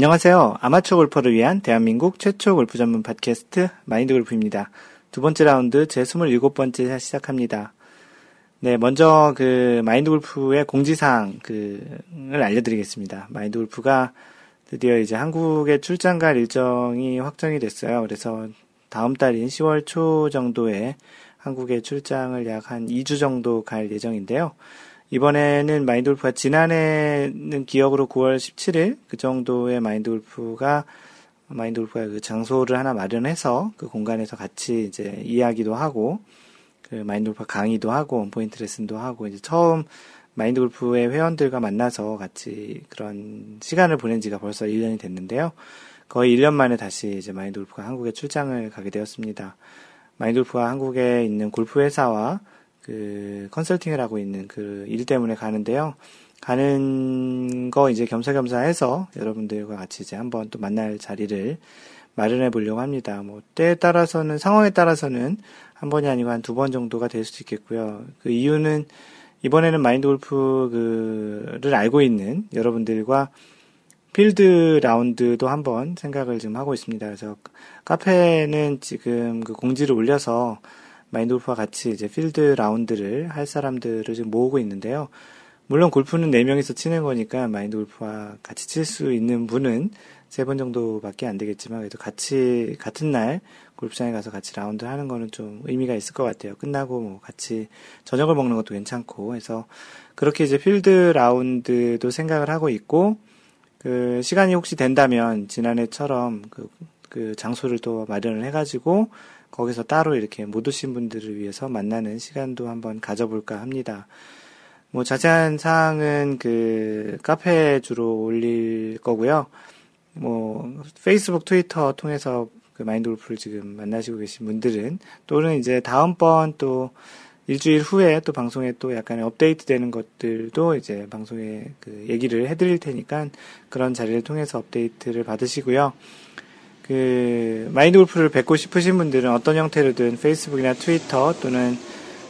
안녕하세요. 아마추어 골퍼를 위한 대한민국 최초 골프 전문 팟캐스트 마인드 골프입니다. 두 번째 라운드 제 27번째 시작합니다. 네, 먼저 그 마인드 골프의 공지사항 그을 알려드리겠습니다. 마인드 골프가 드디어 이제 한국에 출장 갈 일정이 확정이 됐어요. 그래서 다음 달인 10월 초 정도에 한국에 출장을 약 한 2주 정도 갈 예정인데요. 이번에는 마인드 골프가 지난해는 기억으로 9월 17일 그 정도의 마인드 골프가 마인드 골프가 그 장소를 하나 마련해서 그 공간에서 같이 이제 이야기도 하고 그 마인드 골프 강의도 하고 포인트 레슨도 하고 이제 처음 마인드 골프의 회원들과 만나서 같이 그런 시간을 보낸 지가 벌써 1년이 됐는데요. 거의 1년 만에 다시 이제 마인드 골프가 한국에 출장을 가게 되었습니다. 마인드 골프가 한국에 있는 골프 회사와 그 컨설팅을 하고 있는 그 일 때문에 가는데요. 가는 거 이제 겸사겸사 해서 여러분들과 같이 이제 한번 또 만날 자리를 마련해 보려고 합니다. 뭐 때에 따라서는 상황에 따라서는 한 번이 아니고 한 두 번 정도가 될 수도 있겠고요. 그 이유는 이번에는 마인드 골프를 알고 있는 여러분들과 필드 라운드도 한번 생각을 좀 하고 있습니다. 그래서 카페는 지금 그 공지를 올려서 마인드 골프와 같이 이제 필드 라운드를 할 사람들을 지금 모으고 있는데요. 물론 골프는 4명이서 치는 거니까 마인드 골프와 같이 칠 수 있는 분은 세 번 정도밖에 안 되겠지만 그래도 같이 같은 날 골프장에 가서 같이 라운드 하는 거는 좀 의미가 있을 것 같아요. 끝나고 뭐 같이 저녁을 먹는 것도 괜찮고 해서 그렇게 이제 필드 라운드도 생각을 하고 있고 그 시간이 혹시 된다면 지난해처럼 그, 그 장소를 또 마련을 해가지고 거기서 따로 이렇게 못 오신 분들을 위해서 만나는 시간도 한번 가져볼까 합니다. 뭐 자세한 사항은 그 카페에 주로 올릴 거고요. 뭐 페이스북, 트위터 통해서 그 마인드 골프를 지금 만나시고 계신 분들은 또는 이제 다음번 또 일주일 후에 또 방송에 또 약간의 업데이트 되는 것들도 이제 방송에 그 얘기를 해드릴 테니까 그런 자리를 통해서 업데이트를 받으시고요. 그 마인드 골프를 뵙고 싶으신 분들은 어떤 형태로든 페이스북이나 트위터 또는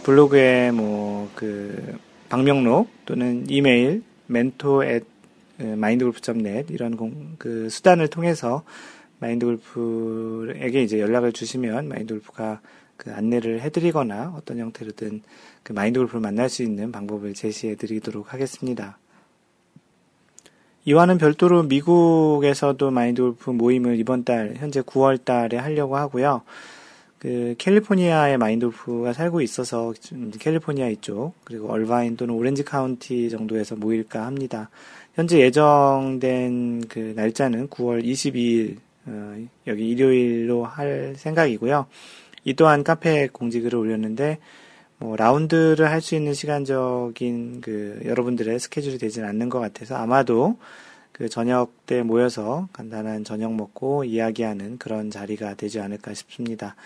블로그에 뭐 그 방명록 또는 이메일 mentor at mindgolf.net 이런 공, 그 수단을 통해서 마인드 골프에게 이제 연락을 주시면 마인드 골프가 그 안내를 해드리거나 어떤 형태로든 그 마인드 골프를 만날 수 있는 방법을 제시해 드리도록 하겠습니다. 이와는 별도로 미국에서도 마인드 골프 모임을 이번 달, 현재 9월 달에 하려고 하고요. 그 캘리포니아에 마인드 골프가 살고 있어서 캘리포니아 이쪽 그리고 얼바인 또는 오렌지 카운티 정도에서 모일까 합니다. 현재 예정된 그 날짜는 9월 22일 어, 여기 일요일로 할 생각이고요. 이 또한 카페에 공지글을 올렸는데 뭐 라운드를 할 수 있는 시간적인 그 여러분들의 스케줄이 되지는 않는 것 같아서 아마도 그 저녁 때 모여서 간단한 저녁 먹고 이야기하는 그런 자리가 되지 않을까 싶습니다.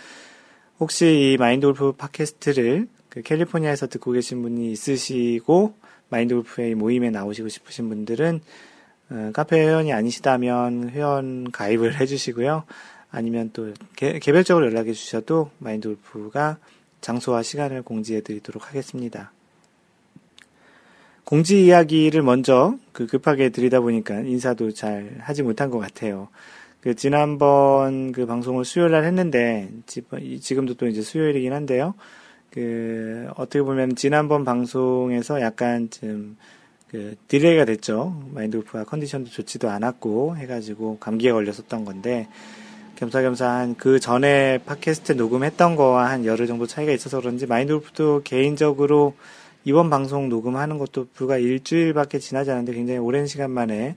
혹시 이 마인드 골프 팟캐스트를 그 캘리포니아에서 듣고 계신 분이 있으시고 마인드 골프의 모임에 나오시고 싶으신 분들은 어, 카페 회원이 아니시다면 회원 가입을 해주시고요. 아니면 또 개, 개별적으로 연락해 주셔도 마인드 골프가 장소와 시간을 공지해 드리도록 하겠습니다. 공지 이야기를 먼저 그 급하게 드리다 보니까 인사도 잘 하지 못한 것 같아요. 그 지난번 그 방송을 수요일 날 했는데 지금도 또 이제 수요일이긴 한데요. 그 어떻게 보면 지난번 방송에서 약간 좀 그 delay가 됐죠. 마인드 골프가 컨디션도 좋지도 않았고 해가지고 감기에 걸렸었던 건데 겸사겸사 한 그 전에 팟캐스트 녹음했던 거와 한 열흘 정도 차이가 있어서 그런지 마인드골프도 개인적으로 이번 방송 녹음하는 것도 불과 일주일밖에 지나지 않았는데 굉장히 오랜 시간 만에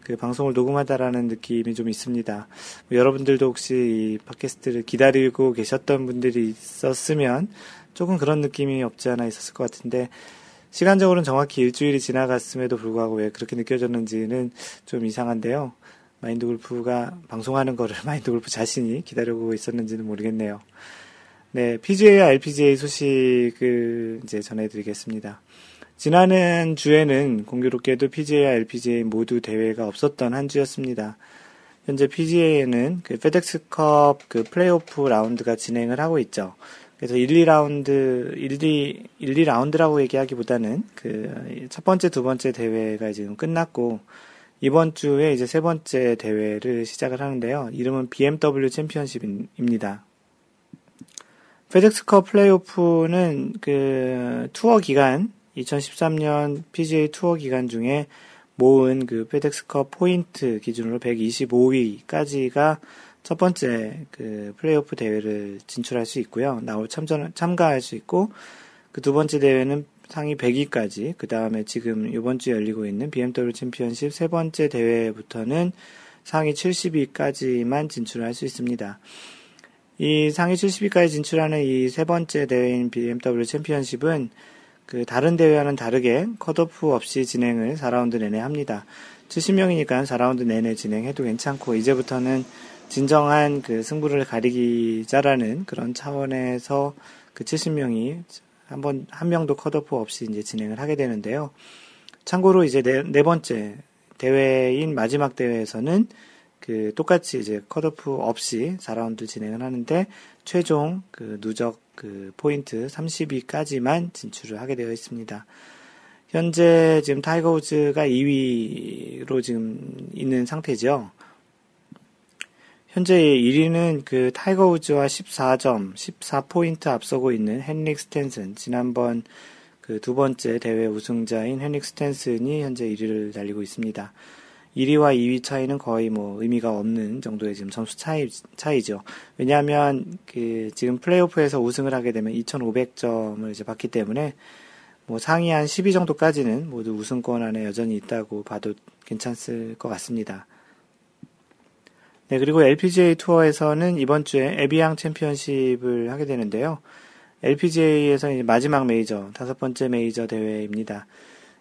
그 방송을 녹음하다라는 느낌이 좀 있습니다. 뭐 여러분들도 혹시 이 팟캐스트를 기다리고 계셨던 분들이 있었으면 조금 그런 느낌이 없지 않아 있었을 것 같은데 시간적으로는 정확히 일주일이 지나갔음에도 불구하고 왜 그렇게 느껴졌는지는 좀 이상한데요. 마인드 골프가 방송하는 거를 마인드 골프 자신이 기다리고 있었는지는 모르겠네요. 네, PGA와 LPGA 소식을 이제 전해드리겠습니다. 지난해 주에는 공교롭게도 PGA와 LPGA 모두 대회가 없었던 한 주였습니다. 현재 PGA에는 그 페덱스컵 그 플레이오프 라운드가 진행을 하고 있죠. 그래서 1, 2라운드, 1, 2, 1, 2라운드라고 얘기하기보다는 그 첫 번째, 두 번째 대회가 지금 끝났고 이번 주에 이제 세 번째 대회를 시작을 하는데요. 이름은 BMW 챔피언십입니다. 페덱스컵 플레이오프는 그 투어 기간 2013년 PGA 투어 기간 중에 모은 그 페덱스컵 포인트 기준으로 125위까지가 첫 번째 그 플레이오프 대회를 진출할 수 있고요. 나올 참전 참가할 수 있고 그 두 번째 대회는 상위 100위까지 그 다음에 지금 이번 주에 열리고 있는 BMW 챔피언십 세 번째 대회부터는 상위 70위까지만 진출할 수 있습니다. 이 상위 70위까지 진출하는 이 세 번째 대회인 BMW 챔피언십은 그 다른 대회와는 다르게 컷오프 없이 진행을 4라운드 내내 합니다. 70명이니까 4라운드 내내 진행해도 괜찮고 이제부터는 진정한 그 승부를 가리기자라는 그런 차원에서 그 70명이 한 번, 한 명도 컷오프 없이 이제 진행을 하게 되는데요. 참고로 이제 네, 네 번째 대회인 마지막 대회에서는 그 똑같이 이제 컷오프 없이 4라운드 진행을 하는데 최종 그 누적 그 포인트 30위까지만 진출을 하게 되어 있습니다. 현재 지금 타이거 우즈가 2위로 지금 있는 상태죠. 현재 1위는 그 타이거 우즈와 14점, 14포인트 앞서고 있는 헨릭 스탠슨. 지난번 그 두 번째 대회 우승자인 헨릭 스탠슨이 현재 1위를 달리고 있습니다. 1위와 2위 차이는 거의 뭐 의미가 없는 정도의 지금 점수 차이, 차이죠. 왜냐하면 그 지금 플레이오프에서 우승을 하게 되면 2,500점을 이제 받기 때문에 뭐 상위 한 10위 정도까지는 모두 우승권 안에 여전히 있다고 봐도 괜찮을 것 같습니다. 네, 그리고 LPGA 투어에서는 이번 주에 에비앙 챔피언십을 하게 되는데요. LPGA에서는 마지막 메이저, 다섯 번째 메이저 대회입니다.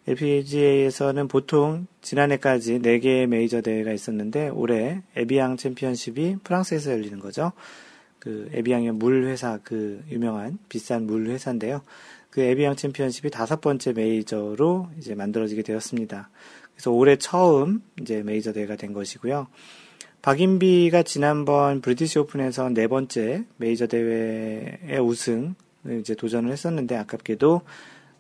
LPGA에서는 보통 지난해까지 4개의 메이저 대회가 있었는데 올해 에비앙 챔피언십이 프랑스에서 열리는 거죠. 그 에비앙의 물 회사 그 유명한 비싼 물 회사인데요. 그 에비앙 챔피언십이 다섯 번째 메이저로 이제 만들어지게 되었습니다. 그래서 올해 처음 이제 메이저 대회가 된 것이고요. 박인비가 지난번 브리티시 오픈에서 네 번째 메이저 대회의 우승을 이제 도전을 했었는데 아깝게도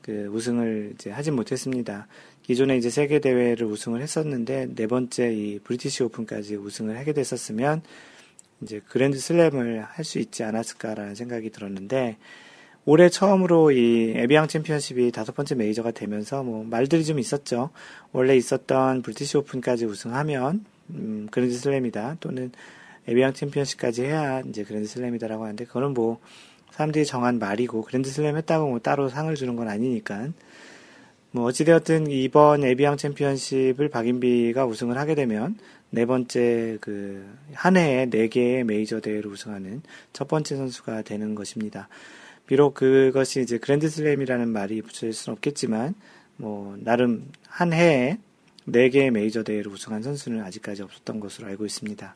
그 우승을 이제 하진 못했습니다. 기존에 이제 세계 대회를 우승을 했었는데 네 번째 이 브리티시 오픈까지 우승을 하게 됐었으면 이제 그랜드 슬램을 할 수 있지 않았을까라는 생각이 들었는데 올해 처음으로 이 에비앙 챔피언십이 다섯 번째 메이저가 되면서 뭐 말들이 좀 있었죠. 원래 있었던 브리티시 오픈까지 우승하면 음, 그랜드 슬램이다. 또는 에비앙 챔피언십까지 해야 이제 그랜드 슬램이다라고 하는데 그거는 뭐 사람들이 정한 말이고 그랜드 슬램 했다고 뭐 따로 상을 주는 건 아니니까 뭐 어찌되었든 이번 에비앙 챔피언십을 박인비가 우승을 하게 되면 네 번째 그 한 해에 네 개의 메이저 대회를 우승하는 첫 번째 선수가 되는 것입니다. 비록 그것이 이제 그랜드 슬램이라는 말이 붙여질 수는 없겠지만 뭐 나름 한 해에 4개의 메이저 대회를 우승한 선수는 아직까지 없었던 것으로 알고 있습니다.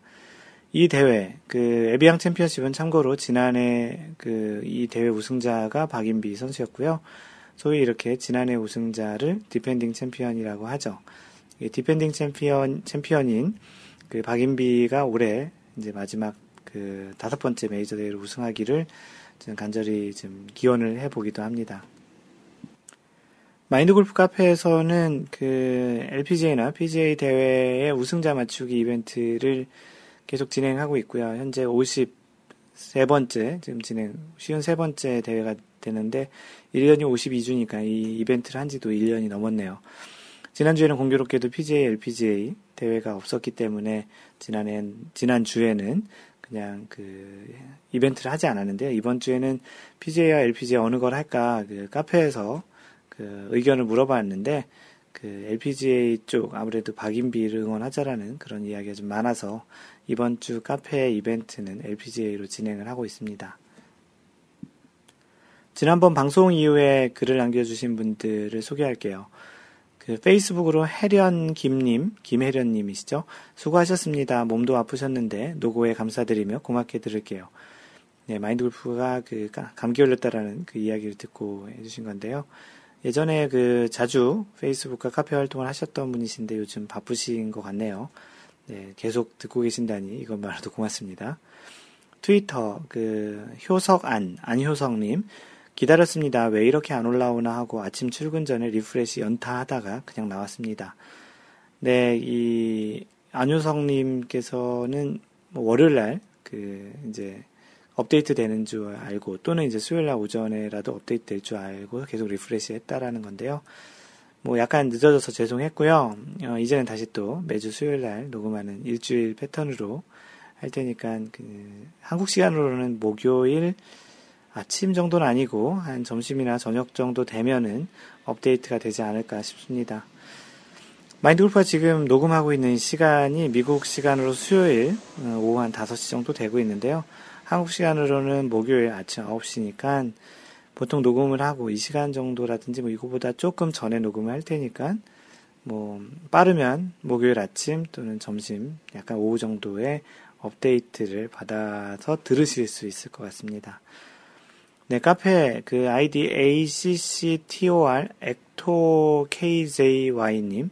이 대회, 그 에비앙 챔피언십은 참고로 지난해 그 이 대회 우승자가 박인비 선수였고요. 소위 이렇게 지난해 우승자를 디펜딩 챔피언이라고 하죠. 디펜딩 챔피언 챔피언인 그 박인비가 올해 이제 마지막 그 다섯 번째 메이저 대회를 우승하기를 간절히 좀 기원을 해보기도 합니다. 마인드 골프 카페에서는 그 LPGA나 PGA 대회의 우승자 맞추기 이벤트를 계속 진행하고 있고요. 현재 53번째, 지금 진행, 53번째 대회가 되는데, 1년이 52주니까 이 이벤트를 한 지도 1년이 넘었네요. 지난주에는 공교롭게도 PGA, LPGA 대회가 없었기 때문에, 지난해, 지난주에는 그냥 그 이벤트를 하지 않았는데, 이번 주에는 PGA와 LPGA 어느 걸 할까, 그 카페에서 그 의견을 물어봤는데 그 LPGA 쪽 아무래도 박인비를 응원하자라는 그런 이야기가 좀 많아서 이번 주 카페 이벤트는 LPGA로 진행을 하고 있습니다. 지난번 방송 이후에 글을 남겨주신 분들을 소개할게요. 그 페이스북으로 혜련 김님, 김혜련님이시죠? 수고하셨습니다. 몸도 아프셨는데 노고에 감사드리며 고맙게 들을게요. 네, 마인드 골프가 그 감기 걸렸다라는 그 이야기를 듣고 해주신 건데요. 예전에 그 자주 페이스북과 카페 활동을 하셨던 분이신데 요즘 바쁘신 것 같네요. 네, 계속 듣고 계신다니 이것만으로도 고맙습니다. 트위터 그 효석안 안효석님 기다렸습니다. 왜 이렇게 안 올라오나 하고 아침 출근 전에 refresh 연타하다가 그냥 나왔습니다. 네, 이 안효석님께서는 뭐 월요일 날 그 이제 업데이트 되는 줄 알고 또는 이제 수요일 날 오전에라도 업데이트 될 줄 알고 계속 refresh 했다라는 건데요. 뭐 약간 늦어져서 죄송했고요. 어, 이제는 다시 또 매주 수요일 날 녹음하는 일주일 패턴으로 할 테니까 그 한국 시간으로는 목요일 아침 정도는 아니고 한 점심이나 저녁 정도 되면은 업데이트가 되지 않을까 싶습니다. 마인드 골프가 지금 녹음하고 있는 시간이 미국 시간으로 수요일 어, 오후 한 5시 정도 되고 있는데요. 한국 시간으로는 목요일 아침 9시니까 보통 녹음을 하고 이 시간 정도라든지 뭐 이거보다 조금 전에 녹음을 할 테니까 뭐 빠르면 목요일 아침 또는 점심 약간 오후 정도에 업데이트를 받아서 들으실 수 있을 것 같습니다. 네, 카페 그 아이디 ACCTOR 엑토 KJY님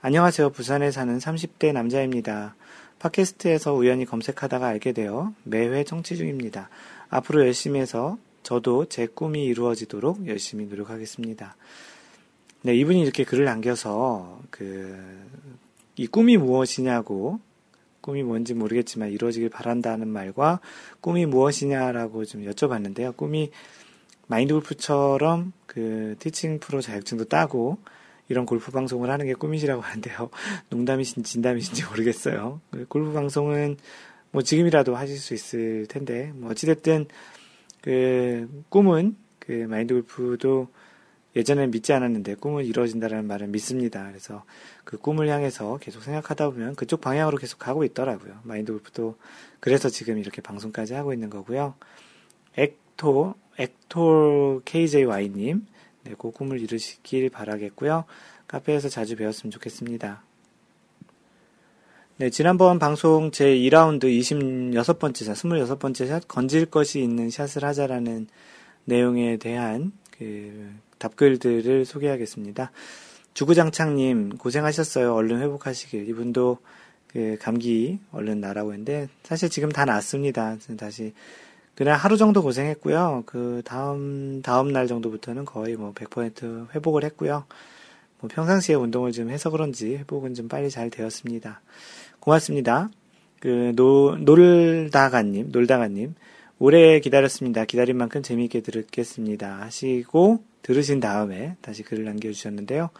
안녕하세요. 부산에 사는 30대 남자입니다. 팟캐스트에서 우연히 검색하다가 알게 되어 매회 청취 중입니다. 앞으로 열심히 해서 저도 제 꿈이 이루어지도록 열심히 노력하겠습니다. 네, 이분이 이렇게 글을 남겨서 그, 이 꿈이 무엇이냐고, 꿈이 뭔지 모르겠지만 이루어지길 바란다는 말과 꿈이 무엇이냐라고 좀 여쭤봤는데요. 꿈이 마인드 골프처럼 그 티칭 프로 자격증도 따고 이런 골프 방송을 하는 게 꿈이시라고 하는데요. 농담이신지 진담이신지 모르겠어요. 그 골프 방송은 뭐 지금이라도 하실 수 있을 텐데, 뭐 어찌됐든 그 꿈은 그 마인드 골프도 예전엔 믿지 않았는데 꿈은 이루어진다는 말은 믿습니다. 그래서 그 꿈을 향해서 계속 생각하다 보면 그쪽 방향으로 계속 가고 있더라고요. 마인드 골프도 그래서 지금 이렇게 방송까지 하고 있는 거고요. 엑토, 엑톨 KJY님, 네, 그 꿈을 이루시길 바라겠고요. 카페에서 자주 배웠으면 좋겠습니다. 네, 지난번 방송 제 2라운드 26번째 샷, 26번째 샷, 건질 것이 있는 샷을 하자라는 내용에 대한 그 답글들을 소개하겠습니다. 주구장창님, 고생하셨어요. 얼른 회복하시길. 이분도 그 감기 얼른 나라고 했는데, 사실 지금 다 낫습니다. 다시 그날 하루 정도 고생했고요. 그 다음 다음 날 정도부터는 거의 뭐 100% 회복을 했고요. 뭐 평상시에 운동을 좀 해서 그런지 회복은 좀 빨리 잘 되었습니다. 고맙습니다. 그 노, 놀다가님, 놀다가님, 오래 기다렸습니다. 기다린 만큼 재미있게 들었겠습니다. 하시고 들으신 다음에 다시 글을 남겨주셨는데요.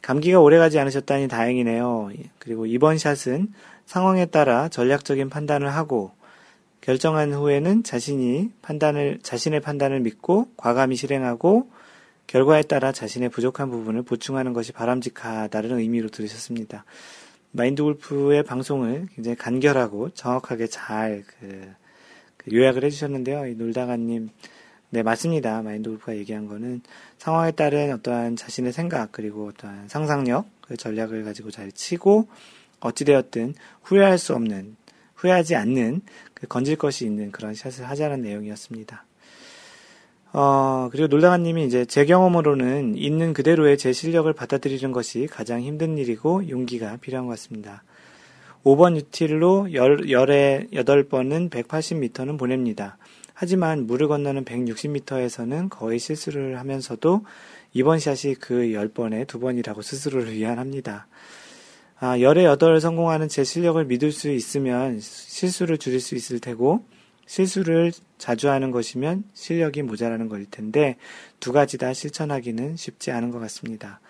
감기가 오래 가지 않으셨다니 다행이네요. 그리고 이번 샷은 상황에 따라 전략적인 판단을 하고 결정한 후에는 자신이 판단을, 자신의 판단을 믿고 과감히 실행하고 결과에 따라 자신의 부족한 부분을 보충하는 것이 바람직하다는 의미로 들으셨습니다. 마인드 골프의 방송을 굉장히 간결하고 정확하게 잘 그, 그 요약을 해주셨는데요. 이 놀다가님, 네, 맞습니다. 마인드 골프가 얘기한 거는 상황에 따른 어떠한 자신의 생각, 그리고 어떠한 상상력, 그 전략을 가지고 잘 치고, 어찌되었든 후회할 수 없는, 후회하지 않는 그 건질 것이 있는 그런 샷을 하자는 내용이었습니다. 어, 그리고 놀다가님이 이제 제 경험으로는 있는 그대로의 제 실력을 받아들이는 것이 가장 힘든 일이고 용기가 필요한 것 같습니다. 5번 유틸로 열, 열에 8번은 180m는 보냅니다. 하지만 물을 건너는 160m에서는 거의 실수를 하면서도 이번 샷이 그 10번에 2번이라고 스스로를 위안합니다. 아, 열에 여덟 성공하는 제 실력을 믿을 수 있으면 실수를 줄일 수 있을 테고, 실수를 자주 하는 것이면 실력이 모자라는 것일 텐데, 두 가지 다 실천하기는 쉽지 않은 것 같습니다.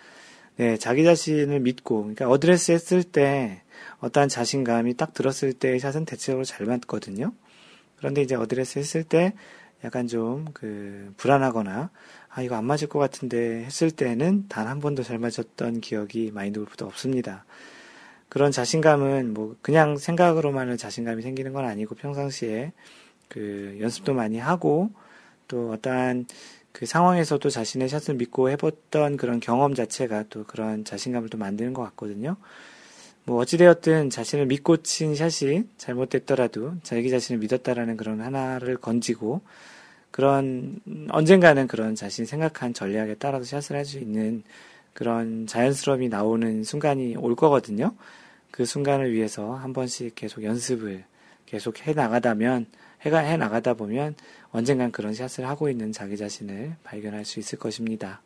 네, 자기 자신을 믿고, 그러니까 어드레스 했을 때, 어떠한 자신감이 딱 들었을 때 샷은 대체적으로 잘 맞거든요. 그런데 이제 어드레스 했을 때 약간 좀 그 불안하거나 아 이거 안 맞을 것 같은데 했을 때는 단 한 번도 잘 맞았던 기억이 마인드 골프도 없습니다. 그런 자신감은 뭐 그냥 생각으로만은 자신감이 생기는 건 아니고 평상시에 그 연습도 많이 하고 또 어떠한 그 상황에서도 자신의 샷을 믿고 해봤던 그런 경험 자체가 또 그런 자신감을 또 만드는 것 같거든요. 뭐 어찌되었든 자신을 믿고 친 샷이 잘못됐더라도 자기 자신을 믿었다라는 그런 하나를 건지고 그런 언젠가는 그런 자신이 생각한 전략에 따라서 샷을 할 수 있는 그런 자연스러움이 나오는 순간이 올 거거든요. 그 순간을 위해서 한 번씩 계속 연습을 계속 해 나가다면 해가 해 나가다 보면 언젠간 그런 샷을 하고 있는 자기 자신을 발견할 수 있을 것입니다.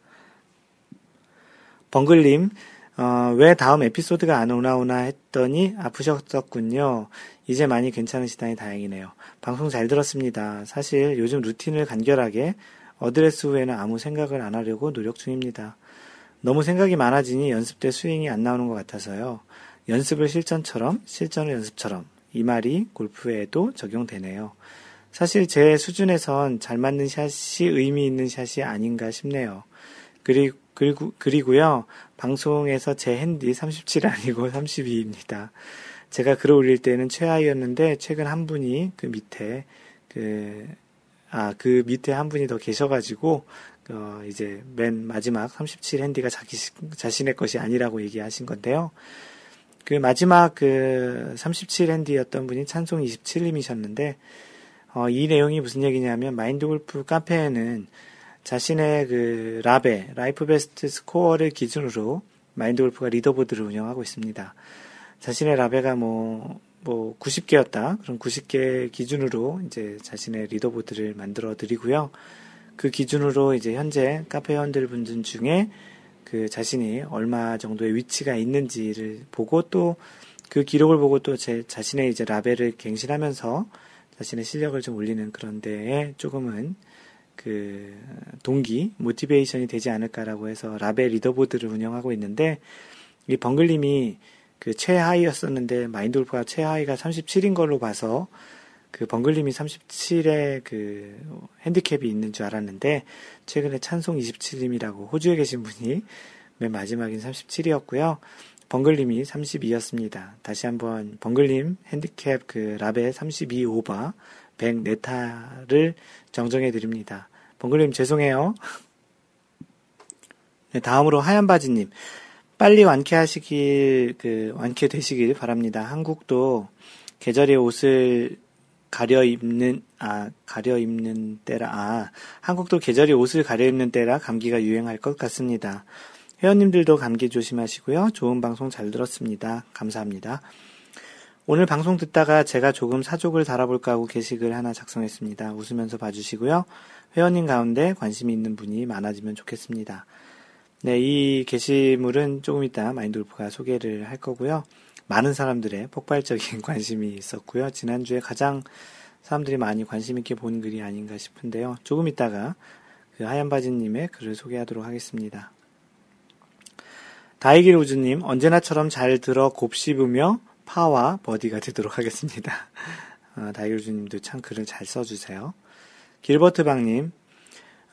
벙글님, 어, 왜 다음 에피소드가 안 오나오나 했더니 아프셨었군요. 이제 많이 괜찮으시다니 다행이네요. 방송 잘 들었습니다. 사실 요즘 루틴을 간결하게 어드레스 후에는 아무 생각을 안 하려고 노력 중입니다. 너무 생각이 많아지니 연습 때 스윙이 안 나오는 것 같아서요. 연습을 실전처럼, 실전을 연습처럼. 이 말이 골프에도 적용되네요. 사실 제 수준에선 잘 맞는 샷이 의미 있는 샷이 아닌가 싶네요. 그리고, 그리고, 그리고요, 방송에서 제 핸디 37 아니고 32입니다. 제가 글을 올릴 때는 최하위였는데, 최근 한 분이 그 밑에, 그, 아, 그 밑에 한 분이 더 계셔가지고, 어, 이제 맨 마지막 37 핸디가 자기, 자신의 것이 아니라고 얘기하신 건데요. 그 마지막 그 37 핸디였던 분이 찬송 27님이셨는데, 어, 이 내용이 무슨 얘기냐면, 마인드 골프 카페에는 자신의 그 라베, life best score를 기준으로 마인드 골프가 leaderboard를 운영하고 있습니다. 자신의 라베가 뭐, 뭐 90개였다. 그럼 90개 기준으로 이제 자신의 리더보드를 만들어 드리고요. 그 기준으로 이제 현재 카페 회원들 분들 중에 그 자신이 얼마 정도의 위치가 있는지를 보고 또 그 기록을 보고 또 제 자신의 이제 라벨을 갱신하면서 자신의 실력을 좀 올리는 그런 데에 조금은 그 동기, 모티베이션이 되지 않을까라고 해서 라벨 리더보드를 운영하고 있는데 이 벙글님이 그 최하위였었는데 마인돌프가 최하위가 37인 걸로 봐서 그 벙글님이 37에 그 핸디캡이 있는 줄 알았는데 최근에 찬송 27님이라고 호주에 계신 분이 맨 마지막인 37이었고요. 벙글님이 32였습니다. 다시 한번 벙글님 핸디캡 그 라벨 32 오버 100 네타를 정정해 드립니다. 벙글님 죄송해요. 네, 다음으로 하얀 바지님 빨리 완쾌하시길 그 완쾌되시길 바랍니다. 한국도 계절의 옷을 가려 입는 아 가려 입는 때라 아 한국도 계절이 옷을 가려 입는 때라 감기가 유행할 것 같습니다. 회원님들도 감기 조심하시고요. 좋은 방송 잘 들었습니다. 감사합니다. 오늘 방송 듣다가 제가 조금 사족을 달아볼까 하고 게시글 하나 작성했습니다. 웃으면서 봐주시고요. 회원님 가운데 관심이 있는 분이 많아지면 좋겠습니다. 네, 이 게시물은 조금 이따 마인돌프가 소개를 할 거고요. 많은 사람들의 폭발적인 관심이 있었고요. 지난주에 가장 사람들이 많이 관심 있게 본 글이 아닌가 싶은데요. 조금 있다가 그 하얀 바지님의 글을 소개하도록 하겠습니다. 다이길 우즈님, 언제나처럼 잘 들어 곱씹으며 파와 버디가 되도록 하겠습니다. 어, 다이길 우즈님도 참 글을 잘 써주세요. 길버트방님,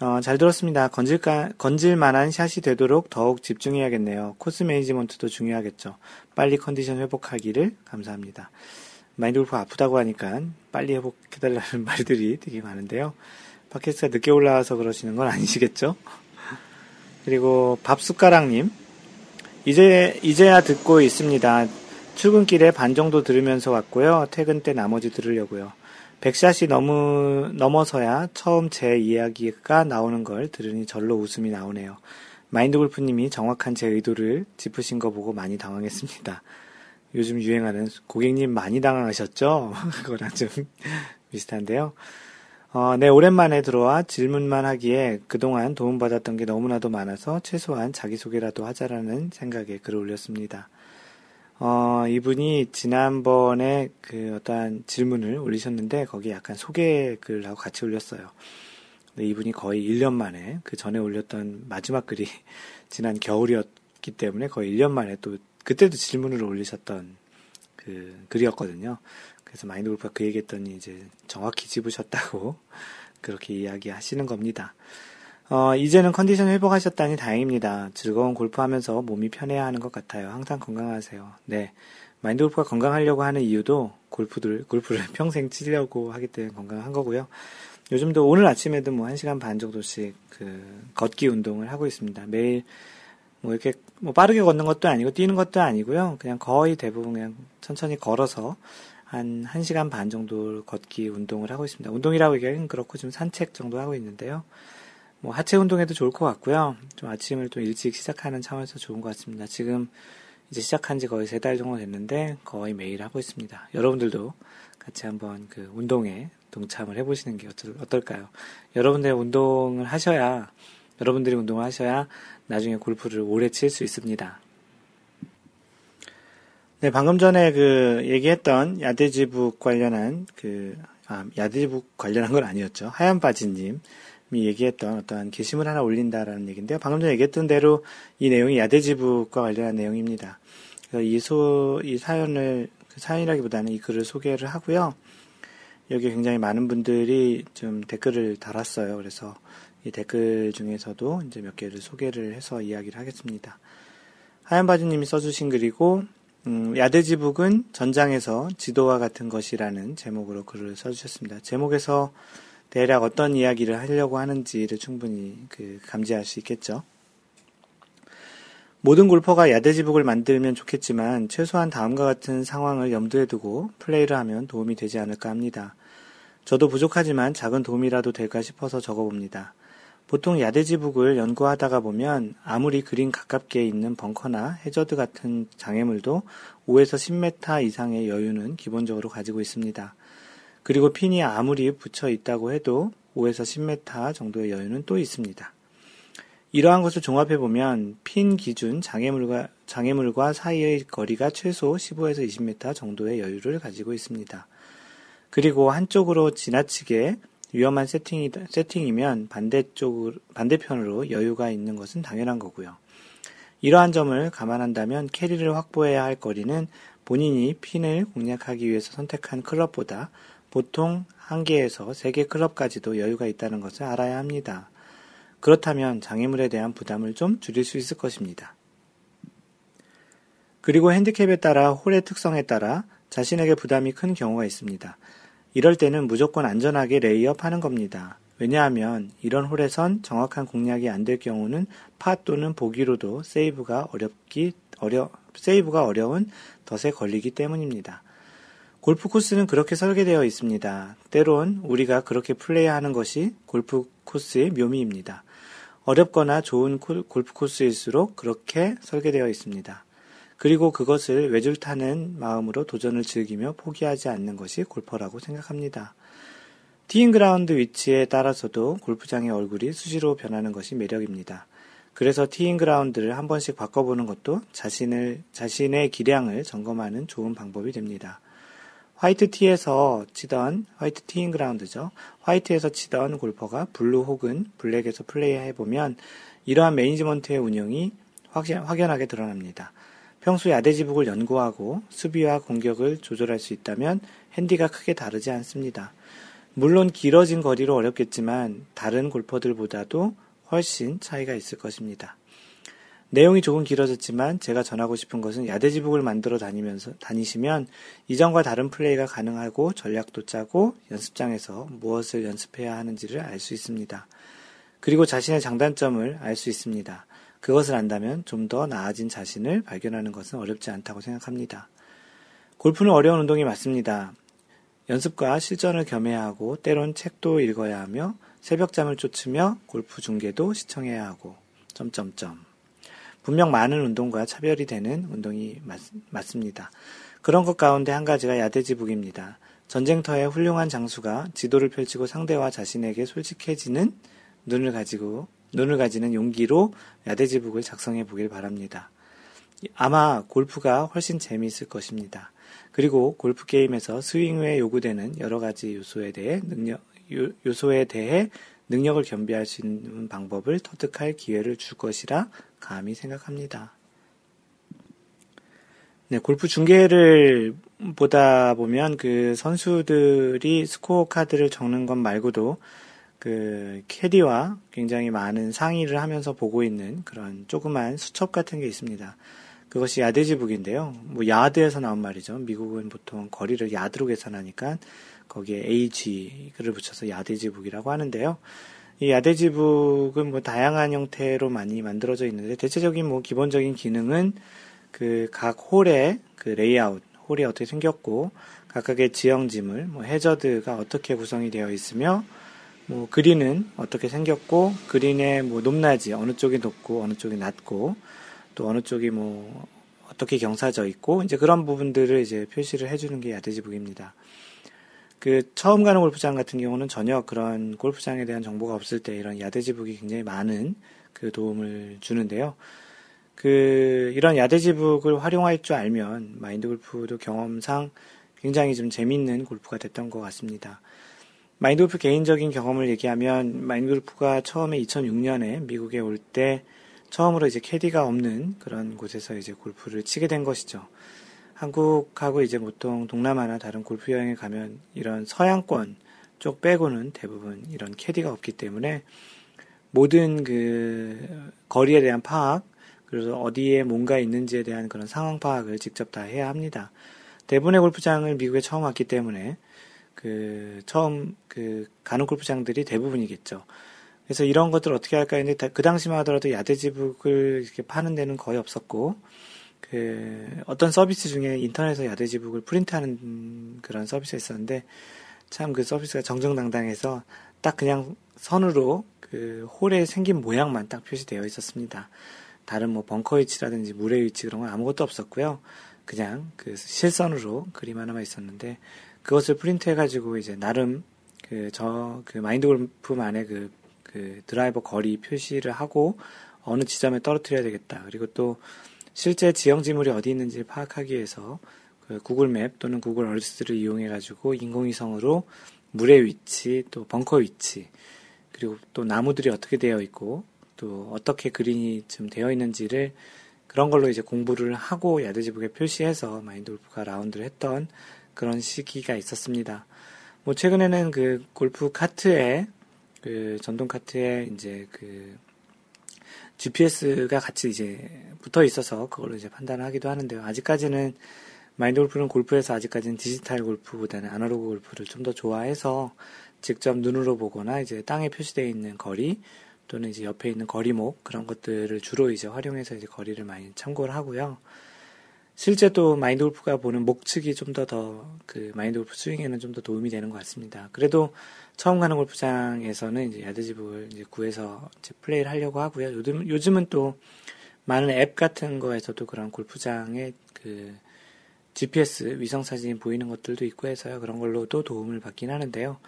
어, 잘 들었습니다. 건질까, 건질만한 샷이 되도록 더욱 집중해야겠네요. 코스 매니지먼트도 중요하겠죠. 빨리 컨디션 회복하기를 감사합니다. 마인드 골프 아프다고 하니까 빨리 회복해달라는 말들이 되게 많은데요. 팟캐스트가 늦게 올라와서 그러시는 건 아니시겠죠? 그리고 밥숟가락님, 이제, 이제야 듣고 있습니다. 출근길에 반 정도 들으면서 왔고요. 퇴근 때 나머지 들으려고요. 백샷이 너무 넘어서야 처음 제 이야기가 나오는 걸 들으니 절로 웃음이 나오네요. 마인드 골프님이 정확한 제 의도를 짚으신 거 보고 많이 당황했습니다. 요즘 유행하는 고객님 많이 당황하셨죠? 그거랑 좀 비슷한데요. 어, 네, 오랜만에 들어와 질문만 하기에 그동안 도움받았던 게 너무나도 많아서 최소한 자기소개라도 하자라는 생각에 글을 올렸습니다. 어, 이분이 지난번에 그 어떠한 질문을 올리셨는데 거기에 약간 소개 글하고 같이 올렸어요. 근데 이분이 거의 1년 만에 그 전에 올렸던 마지막 글이 지난 겨울이었기 때문에 거의 1년 만에 또 그때도 질문을 올리셨던 그 글이었거든요. 그래서 마인드 골프가 그 얘기했더니 이제 정확히 집으셨다고 그렇게 이야기 하시는 겁니다. 어, 이제는 컨디션 회복하셨다니 다행입니다. 즐거운 골프하면서 몸이 편해야 하는 것 같아요. 항상 건강하세요. 네. 마인드 골프가 건강하려고 하는 이유도 골프들, 골프를 평생 치려고 하기 때문에 건강한 거고요. 요즘도 오늘 아침에도 뭐 1시간 반 정도씩 그 걷기 운동을 하고 있습니다. 매일 뭐 이렇게 뭐 빠르게 걷는 것도 아니고 뛰는 것도 아니고요. 그냥 거의 대부분 그냥 천천히 걸어서 한 1시간 반 정도 걷기 운동을 하고 있습니다. 운동이라고 얘기하기는 그렇고 좀 산책 정도 하고 있는데요. 뭐 하체 운동에도 좋을 것 같고요. 좀 아침을 좀 일찍 시작하는 차원에서 좋은 것 같습니다. 지금 이제 시작한 지 거의 세 달 정도 됐는데 거의 매일 하고 있습니다. 여러분들도 같이 한번 그 운동에 동참을 해보시는 게 어떨까요? 여러분들 운동을 하셔야, 여러분들이 운동을 하셔야 나중에 골프를 오래 칠 수 있습니다. 네, 방금 전에 그 얘기했던 야대지북 관련한 그, 아, 야대지북 관련한 건 아니었죠. 하얀 바지님이 얘기했던 어떠한 게시물 하나 올린다라는 얘기인데요. 방금 전에 얘기했던 대로 이 내용이 야대지북과 관련한 내용입니다. 이 소, 이 사연을, 그 사연이라기보다는 이 글을 소개를 하고요. 여기 굉장히 많은 분들이 좀 댓글을 달았어요. 그래서 이 댓글 중에서도 이제 몇 개를 소개를 해서 이야기를 하겠습니다. 하얀 바지님이 써주신 글이고, 음, 야대지북은 전장에서 지도와 같은 것이라는 제목으로 글을 써주셨습니다. 제목에서 대략 어떤 이야기를 하려고 하는지를 충분히 그 감지할 수 있겠죠. 모든 골퍼가 야대지북을 만들면 좋겠지만 최소한 다음과 같은 상황을 염두에 두고 플레이를 하면 도움이 되지 않을까 합니다. 저도 부족하지만 작은 도움이라도 될까 싶어서 적어봅니다. 보통 야대지북을 연구하다가 보면 아무리 그린 가깝게 있는 벙커나 해저드 같은 장애물도 5에서 10m 이상의 여유는 기본적으로 가지고 있습니다. 그리고 핀이 아무리 붙여 있다고 해도 5에서 10m 정도의 여유는 또 있습니다. 이러한 것을 종합해 보면 핀 기준 장애물과 장애물과 사이의 거리가 최소 15에서 20m 정도의 여유를 가지고 있습니다. 그리고 한쪽으로 지나치게 위험한 세팅이, 세팅이면 반대쪽, 반대편으로 여유가 있는 것은 당연한 거고요. 이러한 점을 감안한다면 캐리를 확보해야 할 거리는 본인이 핀을 공략하기 위해서 선택한 클럽보다 보통 한 개에서 세 개 클럽까지도 여유가 있다는 것을 알아야 합니다. 그렇다면 장애물에 대한 부담을 좀 줄일 수 있을 것입니다. 그리고 핸디캡에 따라 홀의 특성에 따라 자신에게 부담이 큰 경우가 있습니다. 이럴 때는 무조건 안전하게 레이업 하는 겁니다. 왜냐하면 이런 홀에선 정확한 공략이 안 될 경우는 파 또는 보기로도 세이브가 어렵기 어려 세이브가 어려운 덫에 걸리기 때문입니다. 골프 코스는 그렇게 설계되어 있습니다. 때론 우리가 그렇게 플레이하는 것이 골프 코스의 묘미입니다. 어렵거나 좋은 골프 코스일수록 그렇게 설계되어 있습니다. 그리고 그것을 외줄 타는 마음으로 도전을 즐기며 포기하지 않는 것이 골퍼라고 생각합니다. 티잉 그라운드 위치에 따라서도 골프장의 얼굴이 수시로 변하는 것이 매력입니다. 그래서 티잉 그라운드를 한 번씩 바꿔보는 것도 자신을, 자신의 기량을 점검하는 좋은 방법이 됩니다. 화이트 티에서 치던, 화이트 티잉 그라운드죠. 화이트에서 치던 골퍼가 블루 혹은 블랙에서 플레이해 보면 이러한 매니지먼트의 운영이 확연하게 드러납니다. 평소 yardage book을 연구하고 수비와 공격을 조절할 수 있다면 핸디가 크게 다르지 않습니다. 물론 길어진 거리로 어렵겠지만 다른 골퍼들보다도 훨씬 차이가 있을 것입니다. 내용이 조금 길어졌지만 제가 전하고 싶은 것은 yardage book을 만들어 다니면서 다니시면 이전과 다른 플레이가 가능하고 전략도 짜고 연습장에서 무엇을 연습해야 하는지를 알 수 있습니다. 그리고 자신의 장단점을 알 수 있습니다. 그것을 안다면 좀 더 나아진 자신을 발견하는 것은 어렵지 않다고 생각합니다. 골프는 어려운 운동이 맞습니다. 연습과 실전을 겸해야 하고 때론 책도 읽어야 하며 새벽잠을 쫓으며 골프 중계도 시청해야 하고 점점점 분명 많은 운동과 차별이 되는 운동이 맞, 맞습니다. 그런 것 가운데 한 가지가 야대지북입니다. 전쟁터의 훌륭한 장수가 지도를 펼치고 상대와 자신에게 솔직해지는 눈을 가지고 눈을 가지는 용기로 야대지북을 작성해 보길 바랍니다. 아마 골프가 훨씬 재미있을 것입니다. 그리고 골프 게임에서 스윙 후에 요구되는 여러 가지 요소에 대해 능력, 요, 소에 대해 능력을 겸비할 수 있는 방법을 터득할 기회를 줄 것이라 감히 생각합니다. 네, 골프 중계를 보다 보면 그 선수들이 스코어 카드를 적는 것 말고도 그 캐디와 굉장히 많은 상의를 하면서 보고 있는 그런 조그만 수첩 같은 게 있습니다. 그것이 야드지북인데요. 뭐 야드에서 나온 말이죠. 미국은 보통 거리를 야드로 계산하니까 거기에 AGE를 붙여서 yardage book이라고 하는데요. 이 yardage book은 뭐 다양한 형태로 많이 만들어져 있는데 대체적인 뭐 기본적인 기능은 그 각 홀의 그 레이아웃, 홀이 어떻게 생겼고 각각의 지형지물, 뭐 해저드가 어떻게 구성이 되어 있으며 뭐 그린은 어떻게 생겼고 그린의 뭐 높낮이 어느 쪽이 높고 어느 쪽이 낮고 또 어느 쪽이 뭐 어떻게 경사져 있고 이제 그런 부분들을 이제 표시를 해주는 게 yardage book입니다. 그 처음 가는 골프장 같은 경우는 전혀 그런 골프장에 대한 정보가 없을 때 이런 야대지북이 굉장히 많은 그 도움을 주는데요. 그 이런 야대지북을 활용할 줄 알면 마인드 골프도 경험상 굉장히 좀 재밌는 골프가 됐던 것 같습니다. 마인드 골프 개인적인 경험을 얘기하면 마인드 골프가 처음에 2006년에 미국에 올 때 처음으로 이제 캐디가 없는 그런 곳에서 이제 골프를 치게 된 것이죠. 한국하고 이제 보통 동남아나 다른 골프 여행에 가면 이런 서양권 쪽 빼고는 대부분 이런 캐디가 없기 때문에 모든 그 거리에 대한 파악, 그래서 어디에 뭔가 있는지에 대한 그런 상황 파악을 직접 다 해야 합니다. 대부분의 골프장을 미국에 처음 왔기 때문에 그 처음 그 가는 골프장들이 대부분이겠죠. 그래서 이런 것들 어떻게 할까 했는데 그 당시만 하더라도 야대지북을 이렇게 파는 데는 거의 없었고 그 어떤 서비스 중에 인터넷에서 yardage book을 프린트하는 그런 서비스가 있었는데 참 그 서비스가 정정당당해서 딱 그냥 선으로 그 홀에 생긴 모양만 딱 표시되어 있었습니다. 다른 뭐 벙커 위치라든지 물의 위치 그런 건 아무것도 없었고요. 그냥 그 실선으로 그림 하나만 있었는데 그것을 프린트 해가지고 이제 나름 그 저그 그 마인드 골프만의 그, 그 드라이버 거리 표시를 하고 어느 지점에 떨어뜨려야 되겠다. 그리고 또 실제 지형 지물이 어디 있는지를 파악하기 위해서 그 구글 맵 또는 구글 얼스를 이용해 가지고 인공위성으로 물의 위치 또 벙커 위치 그리고 또 나무들이 어떻게 되어 있고 또 어떻게 그린이 좀 되어 있는지를 그런 걸로 이제 공부를 하고 야드지북에 표시해서 마인드 골프가 라운드를 했던 그런 시기가 있었습니다. 뭐 최근에는 그 골프 카트에 그 전동 카트에 이제 그 GPS가 같이 이제 붙어 있어서 그걸로 이제 판단하기도 하는데요. 아직까지는 마인드 골프는 골프에서 아직까지는 디지털 골프보다는 아날로그 골프를 좀 더 좋아해서 직접 눈으로 보거나 이제 땅에 표시되어 있는 거리 또는 이제 옆에 있는 거리목 그런 것들을 주로 이제 활용해서 이제 거리를 많이 참고를 하고요. 실제 또 마인드 골프가 보는 목측이 좀 더 더 그 마인드 골프 스윙에는 좀 더 도움이 되는 것 같습니다. 그래도 처음 가는 골프장에서는 이제 야드집을 이제 구해서 이제 플레이를 하려고 하고요. 요즘 요즘은 또 많은 앱 같은 거에서도 그런 골프장의 그 GPS 위성 사진이 보이는 것들도 있고 해서요. 그런 걸로도 도움을 받긴 하는데요.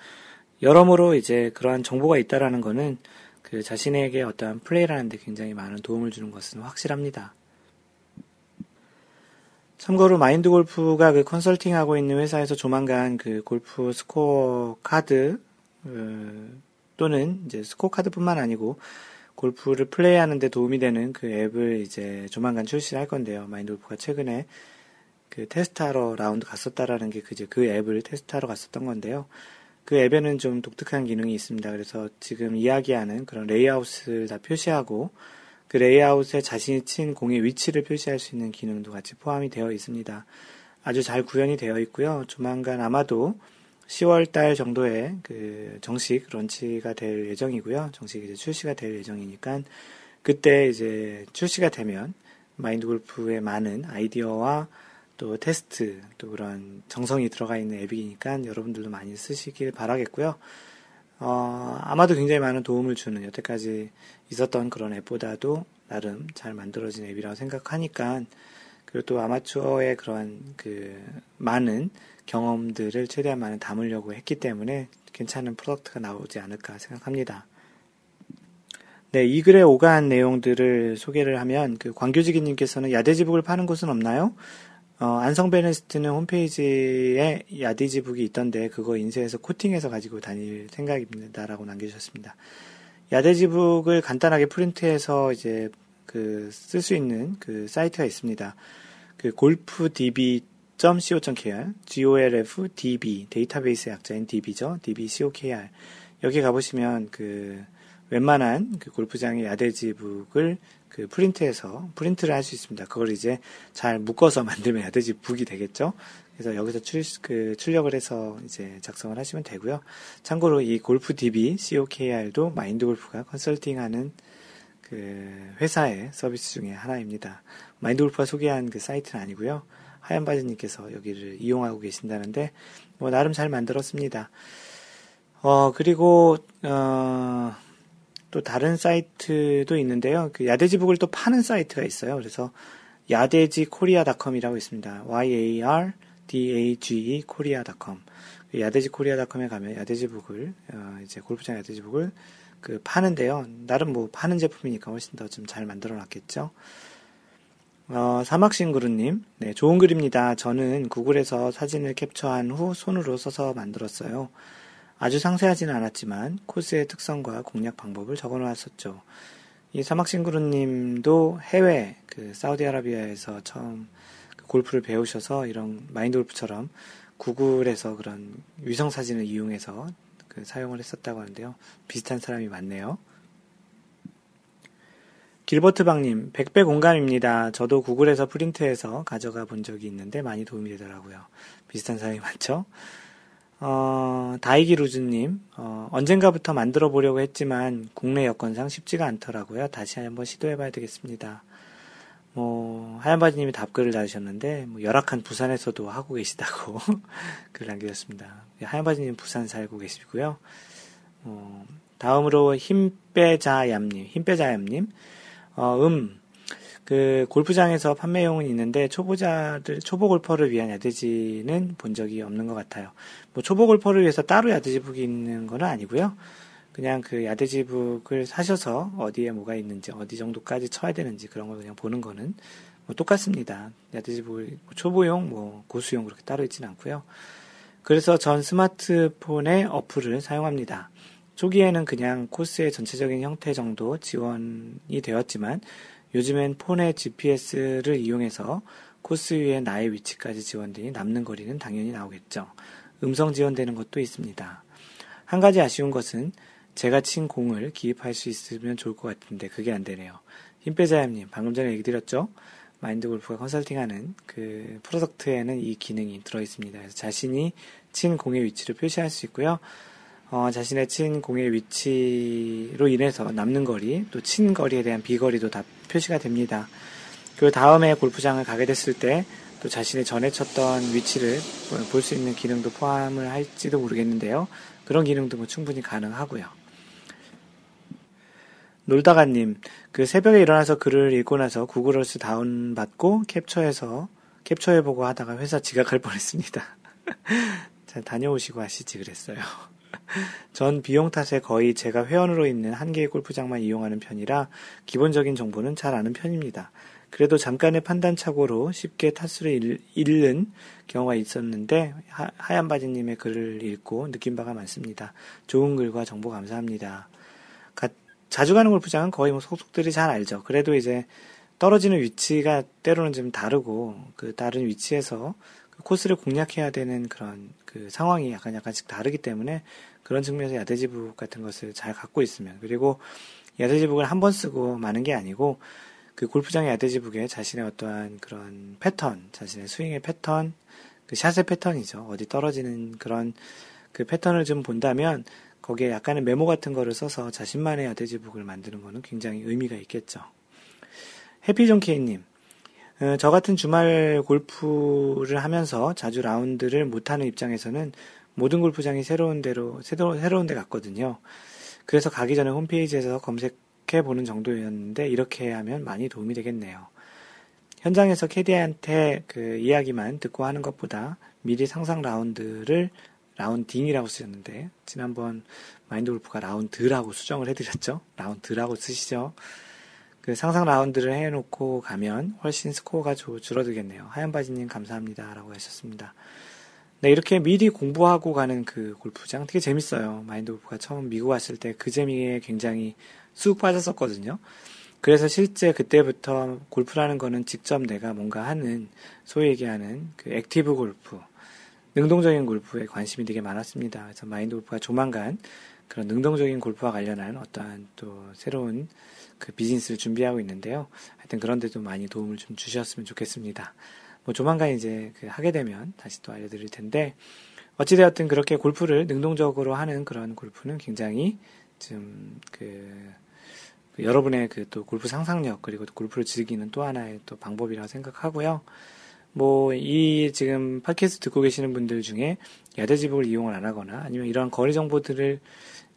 여러모로 이제 그러한 정보가 있다라는 거는 그 자신에게 어떠한 플레이를 하는데 굉장히 많은 도움을 주는 것은 확실합니다. 참고로 마인드 골프가 그 컨설팅 하고 있는 회사에서 조만간 그 골프 스코어 카드 어, 또는 이제 스코어 카드뿐만 아니고 골프를 플레이하는데 도움이 되는 그 앱을 이제 조만간 출시할 건데요. 마인드 골프가 최근에 그 테스트하러 라운드 갔었다라는 게 그제 그 앱을 테스트하러 갔었던 건데요. 그 앱에는 좀 독특한 기능이 있습니다. 그래서 지금 이야기하는 그런 레이아웃을 다 표시하고 그 레이아웃에 자신이 친 공의 위치를 표시할 수 있는 기능도 같이 포함이 되어 있습니다. 아주 잘 구현이 되어 있고요. 조만간 아마도 10월 달 정도에 그 정식 런치가 될 예정이고요. 정식 이제 출시가 될 예정이니까 그때 이제 출시가 되면 마인드 골프의 많은 아이디어와 또 테스트 또 그런 정성이 들어가 있는 앱이니까 여러분들도 많이 쓰시길 바라겠고요. 어, 아마도 굉장히 많은 도움을 주는 여태까지 있었던 그런 앱보다도 나름 잘 만들어진 앱이라고 생각하니까 그리고 또 아마추어의 그런 그 많은 경험들을 최대한 많이 담으려고 했기 때문에 괜찮은 product가 나오지 않을까 생각합니다. 네, 이 글에 오간 내용들을 소개를 하면 그 광교지기님께서는 yardage book을 파는 곳은 없나요? 어, 안성 베네스트는 홈페이지에 yardage book이 있던데 그거 인쇄해서 코팅해서 가지고 다닐 생각입니다라고 남겨주셨습니다. yardage book을 간단하게 프린트해서 이제 그 쓸 수 있는 그 사이트가 있습니다. 그 golfdb.co.kr, golfdb 데이터베이스 약자인 db죠, db.co.kr 여기 가보시면 그 웬만한 그 골프장의 야대지북을 그 프린트해서 프린트를 할 수 있습니다. 그걸 이제 잘 묶어서 만들면 야대지 북이 되겠죠. 그래서 여기서 출, 그 출력을 해서 이제 작성을 하시면 되고요. 참고로 이 골프 DB COKR도 마인드 골프가 컨설팅하는 그 회사의 서비스 중에 하나입니다. 마인드 골프가 소개한 그 사이트는 아니고요. 하얀 바지님께서 여기를 이용하고 계신다는데 뭐 나름 잘 만들었습니다. 어 그리고 어. 또 다른 사이트도 있는데요. 그 yardage book을 또 파는 사이트가 있어요. 그래서 yardage korea.com이라고 있습니다. y-a-r-d-a-g-e 코리아닷컴. 그 야대지 코리아닷컴에 가면 yardage book을 어, 이제 골프장 yardage book을 그 파는데요. 나름 뭐 파는 제품이니까 훨씬 더 좀 잘 만들어 놨겠죠. 어, 사막싱그루님, 네, 좋은 글입니다. 저는 구글에서 사진을 캡처한 후 손으로 써서 만들었어요. 아주 상세하지는 않았지만 코스의 특성과 공략 방법을 적어 놓았었죠. 이 사막싱그루님도 해외, 그, 사우디아라비아에서 처음 그 골프를 배우셔서 이런 마인드 골프처럼 구글에서 그런 위성 사진을 이용해서 그 사용을 했었다고 하는데요. 비슷한 사람이 많네요. 길버트방님, 100배 공감입니다. 저도 구글에서 프린트해서 가져가 본 적이 있는데 많이 도움이 되더라고요. 비슷한 사람이 많죠? 어, 다이기 루즈님, 어, 언젠가부터 만들어 보려고 했지만 국내 여건상 쉽지가 않더라고요. 다시 한번 시도해 봐야 되겠습니다. 뭐, 하얀바지님이 답글을 달으셨는데, 뭐 열악한 부산에서도 하고 계시다고 글 남기셨습니다. 하얀바지님 부산 살고 계시고요. 어, 다음으로 힘빼자얌님, 힘빼자얌님, 어, 음, 그 골프장에서 판매용은 있는데 초보자들 초보 골퍼를 위한 야드지는 본 적이 없는 것 같아요. 뭐 초보 골퍼를 위해서 따로 야드지북이 있는 건 아니고요. 그냥 그 야드지북을 사셔서 어디에 뭐가 있는지 어디 정도까지 쳐야 되는지 그런 걸 그냥 보는 거는 뭐 똑같습니다. 야드지북 뭐 초보용 뭐 고수용 그렇게 따로 있지는 않고요. 그래서 전 스마트폰의 어플을 사용합니다. 초기에는 그냥 코스의 전체적인 형태 정도 지원이 되었지만 요즘엔 폰의 GPS를 이용해서 코스 위에 나의 위치까지 지원되니 남는 거리는 당연히 나오겠죠. 음성 지원되는 것도 있습니다. 한 가지 아쉬운 것은 제가 친 공을 기입할 수 있으면 좋을 것 같은데 그게 안 되네요. 힘빼자님님 방금 전에 얘기 드렸죠? 마인드 골프가 컨설팅하는 그 프로덕트에는 이 기능이 들어 있습니다. 그래서 자신이 친 공의 위치를 표시할 수 있고요. 어, 자신의 친 공의 위치로 인해서 남는 거리, 또 친 거리에 대한 비거리도 다 표시가 됩니다. 그 다음에 골프장을 가게 됐을 때 또 자신의 전에 쳤던 위치를 볼 수 있는 기능도 포함을 할지도 모르겠는데요. 그런 기능도 뭐 충분히 가능하고요. 놀다가님, 그 새벽에 일어나서 글을 읽고 나서 구글어스 다운받고 캡처해서 캡처해보고 하다가 회사 지각할 뻔했습니다. 잘 다녀오시고 하시지 그랬어요. 전 비용 탓에 거의 제가 회원으로 있는 한 개의 골프장만 이용하는 편이라 기본적인 정보는 잘 아는 편입니다. 그래도 잠깐의 판단 착오로 쉽게 타수를 잃는 경우가 있었는데 하, 얀 바지님의 글을 읽고 느낀 바가 많습니다. 좋은 글과 정보 감사합니다. 가, 자주 가는 골프장은 거의 뭐 속속들이 잘 알죠. 그래도 이제 떨어지는 위치가 때로는 좀 다르고 그 다른 위치에서 그 코스를 공략해야 되는 그런 그 상황이 약간 약간씩 다르기 때문에 그런 측면에서 야대지북 같은 것을 잘 갖고 있으면 그리고 야대지북을 한 번 쓰고 마는 게 아니고 그 골프장의 야대지북에 자신의 어떠한 그런 패턴, 자신의 스윙의 패턴, 그 샷의 패턴이죠. 어디 떨어지는 그런 그 패턴을 좀 본다면 거기에 약간의 메모 같은 거를 써서 자신만의 야대지북을 만드는 거는 굉장히 의미가 있겠죠. 해피존케이님, 어, 저 같은 주말 골프를 하면서 자주 라운드를 못하는 입장에서는 모든 골프장이 새로운 데로, 새로, 새로운 데 갔거든요. 그래서 가기 전에 홈페이지에서 검색해 보는 정도였는데 이렇게 하면 많이 도움이 되겠네요. 현장에서 캐디한테 그 이야기만 듣고 하는 것보다 미리 상상 라운드를 라운딩이라고 쓰셨는데 지난번 마인드 골프가 라운드라고 수정을 해드렸죠. 라운드라고 쓰시죠. 그 상상 라운드를 해놓고 가면 훨씬 스코어가 줄어들겠네요. 하얀바지님 감사합니다라고 하셨습니다. 네, 이렇게 미리 공부하고 가는 그 골프장 되게 재밌어요. 마인드 골프가 처음 미국 왔을 때 그 재미에 굉장히 쑥 빠졌었거든요. 그래서 실제 그때부터 골프라는 거는 직접 내가 뭔가 하는 소위 얘기하는 그 active 골프, 능동적인 골프에 관심이 되게 많았습니다. 그래서 마인드 골프가 조만간 그런 능동적인 골프와 관련한 어떠한 또 새로운 그 비즈니스를 준비하고 있는데요. 하여튼 그런 데도 많이 도움을 좀 주셨으면 좋겠습니다. 뭐 조만간 이제 그 하게 되면 다시 또 알려드릴 텐데 어찌되었든 그렇게 골프를 능동적으로 하는 그런 골프는 굉장히 좀그 그 여러분의 그 또 골프 상상력 그리고 골프를 즐기는 또 하나의 또 방법이라고 생각하고요. 뭐 이 지금 팟캐스트 듣고 계시는 분들 중에 야대지북을 이용을 안 하거나 아니면 이런 거리 정보들을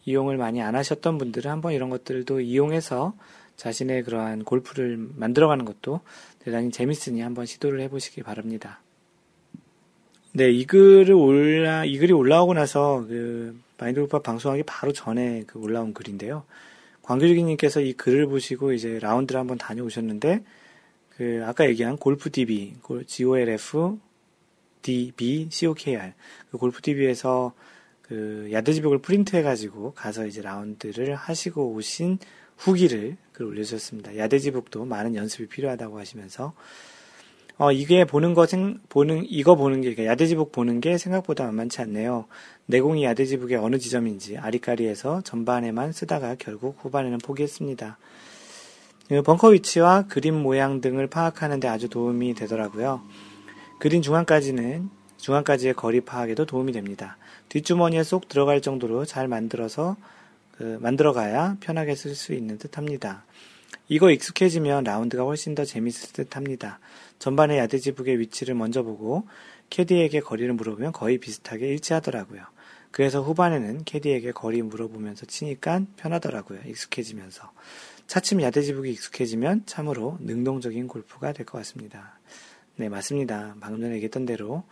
이용을 많이 안 하셨던 분들은 한번 이런 것들도 이용해서 자신의 그러한 골프를 만들어가는 것도 대단히 재밌으니 한번 시도를 해보시기 바랍니다. 네, 이 글을 올라, 이 글이 올라오고 나서 그 마인드 골프 방송하기 바로 전에 그 올라온 글인데요. 광교주기님께서 이 글을 보시고 이제 라운드를 한번 다녀오셨는데 그 아까 얘기한 골프 DB, GOLF DB COKR 그 골프 DB에서 그 야드지북을 프린트해가지고 가서 이제 라운드를 하시고 오신 후기를 글 올려주셨습니다. 야드지북도 많은 연습이 필요하다고 하시면서 어, 이게 보는 거, 생, 보는, 이거 보는 게, 그러니까 야드지북 보는 게 생각보다 만만치 않네요. 내공이 야드지북의 어느 지점인지 아리까리에서 전반에만 쓰다가 결국 후반에는 포기했습니다. 그 벙커 위치와 그림 모양 등을 파악하는 데 아주 도움이 되더라고요. 그린 중앙까지는, 중앙까지의 거리 파악에도 도움이 됩니다. 뒷주머니에 쏙 들어갈 정도로 잘 만들어서, 그, 만들어가야 편하게 쓸 수 있는 듯 합니다. 이거 익숙해지면 라운드가 훨씬 더 재밌을 듯 합니다. 전반에 야드지북의 위치를 먼저 보고 캐디에게 거리를 물어보면 거의 비슷하게 일치하더라고요. 그래서 후반에는 캐디에게 거리 물어보면서 치니까 편하더라고요. 익숙해지면서. 차츰 야드지북이 익숙해지면 참으로 능동적인 골프가 될 것 같습니다. 네, 맞습니다. 방금 전에 얘기했던 대로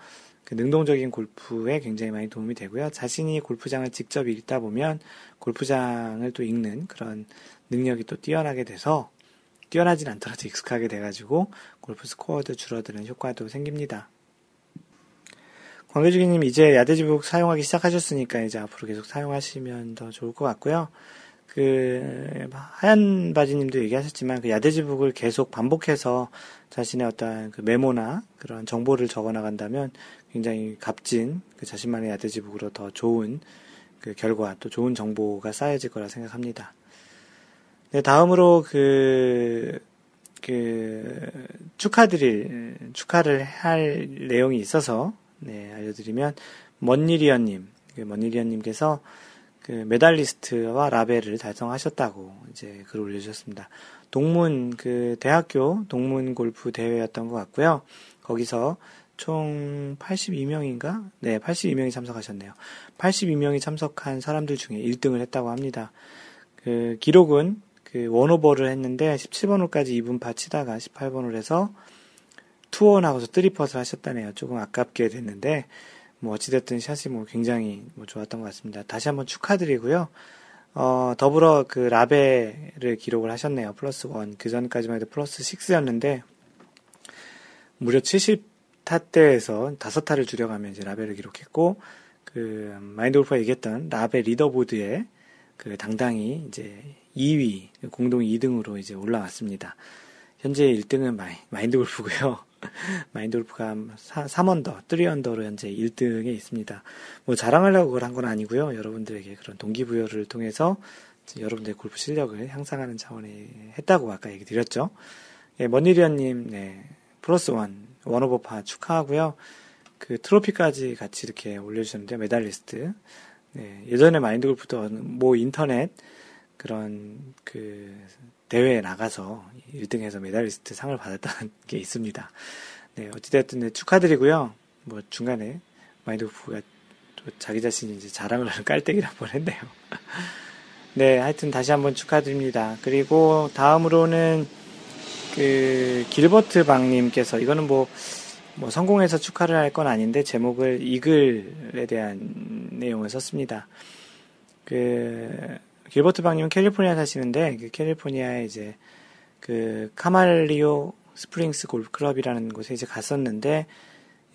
그 능동적인 골프에 굉장히 많이 도움이 되고요. 자신이 골프장을 직접 읽다 보면 골프장을 또 읽는 그런 능력이 또 뛰어나게 돼서 뛰어나진 않더라도 익숙하게 돼가지고 골프 스코어도 줄어드는 효과도 생깁니다. 광교주기님 이제 야대지북 사용하기 시작하셨으니까 이제 앞으로 계속 사용하시면 더 좋을 것 같고요. 그 하얀 바지님도 얘기하셨지만 그 야대지북을 계속 반복해서 자신의 어떤 그 메모나 그런 정보를 적어 나간다면 굉장히 값진 그 자신만의 야대지북으로 더 좋은 그 결과 또 좋은 정보가 쌓여질 거라 생각합니다. 네, 다음으로 그, 그, 축하드릴, 축하를 할 내용이 있어서, 네, 알려드리면, 먼니리언님, 그 먼니리언님께서 그 메달리스트와 라벨을 달성하셨다고 이제 글을 올려주셨습니다. 동문, 그, 대학교 동문 골프 대회였던 것 같고요. 거기서 총 82명인가? 네, 82명이 참석하셨네요. 82명이 참석한 사람들 중에 1등을 했다고 합니다. 그 기록은 그 one over를 했는데 17번 홀까지 이븐 파 치다가 18번 홀에서 two on 하고서 three putt을 하셨다네요. 조금 아깝게 됐는데 뭐 어찌됐든 샷이 뭐 굉장히 뭐 좋았던 것 같습니다. 다시 한번 축하드리고요. 어, 더불어 그 라베를 기록을 하셨네요. 플러스 one. 그 전까지만 해도 플러스 6였는데 무려 70 타대에서 5타를 줄여가면 이제 라베를 기록했고 그 마인드 골프가 얘기했던 라베 리더보드에 그 당당히 이제 2위, 공동 2등으로 이제 올라왔습니다. 현재 1등은 마이, 마인드 골프고요. 마인드 골프가 3언더, 3언더로 현재 1등에 있습니다. 뭐 자랑하려고 그걸 한 건 아니고요. 여러분들에게 그런 동기부여를 통해서 여러분들의 골프 실력을 향상하는 차원에 했다고 아까 얘기 드렸죠. 예, 머니리언님, 네, 플러스 one, one 오버파 축하하고요. 그 트로피까지 같이 이렇게 올려주셨는데, 메달리스트. 네, 예전에 마인드 골프도 뭐 인터넷 그런 그 대회에 나가서 1등해서 메달리스트 상을 받았다는 게 있습니다. 네, 어찌됐든 네, 축하드리고요. 뭐 중간에 마인드 골프가 또 자기 자신이 이제 자랑을 하는 깔때기를 한번 했네요. 네, 하여튼 다시 한번 축하드립니다. 그리고 다음으로는 그 길버트 방님께서 이거는 뭐 뭐 성공해서 축하를 할 건 아닌데 제목을 이글에 대한 내용을 썼습니다. 그 길버트 방님은 캘리포니아 사시는데 그 캘리포니아에 이제 그 Camarillo Springs Golf Club이라는 곳에 이제 갔었는데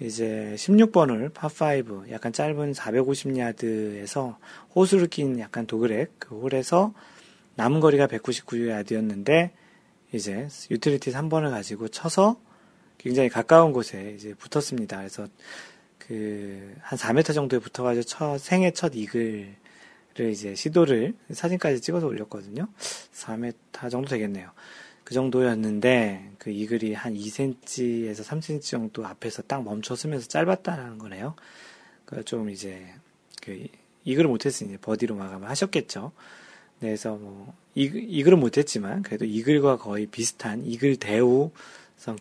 이제 16번을 파5 약간 짧은 450야드에서 호수를 낀 약간 dogleg 그 홀에서 남은 거리가 199야드였는데 이제 유틸리티 3번을 가지고 쳐서 굉장히 가까운 곳에 이제 붙었습니다. 그래서 그 한 4m 정도에 붙어가지고 첫 생애 첫 이글을 이제 시도를 사진까지 찍어서 올렸거든요. 4m 정도 되겠네요. 그 정도였는데 그 이글이 한 2cm에서 3cm 정도 앞에서 딱 멈춰서면서 짧았다는 거네요. 그좀 이제 그 이글을 못했으니 버디로 마감을 하셨겠죠. 네, 그래서 뭐 이글은 못했지만 그래도 이 글과 거의 비슷한 이 글 대우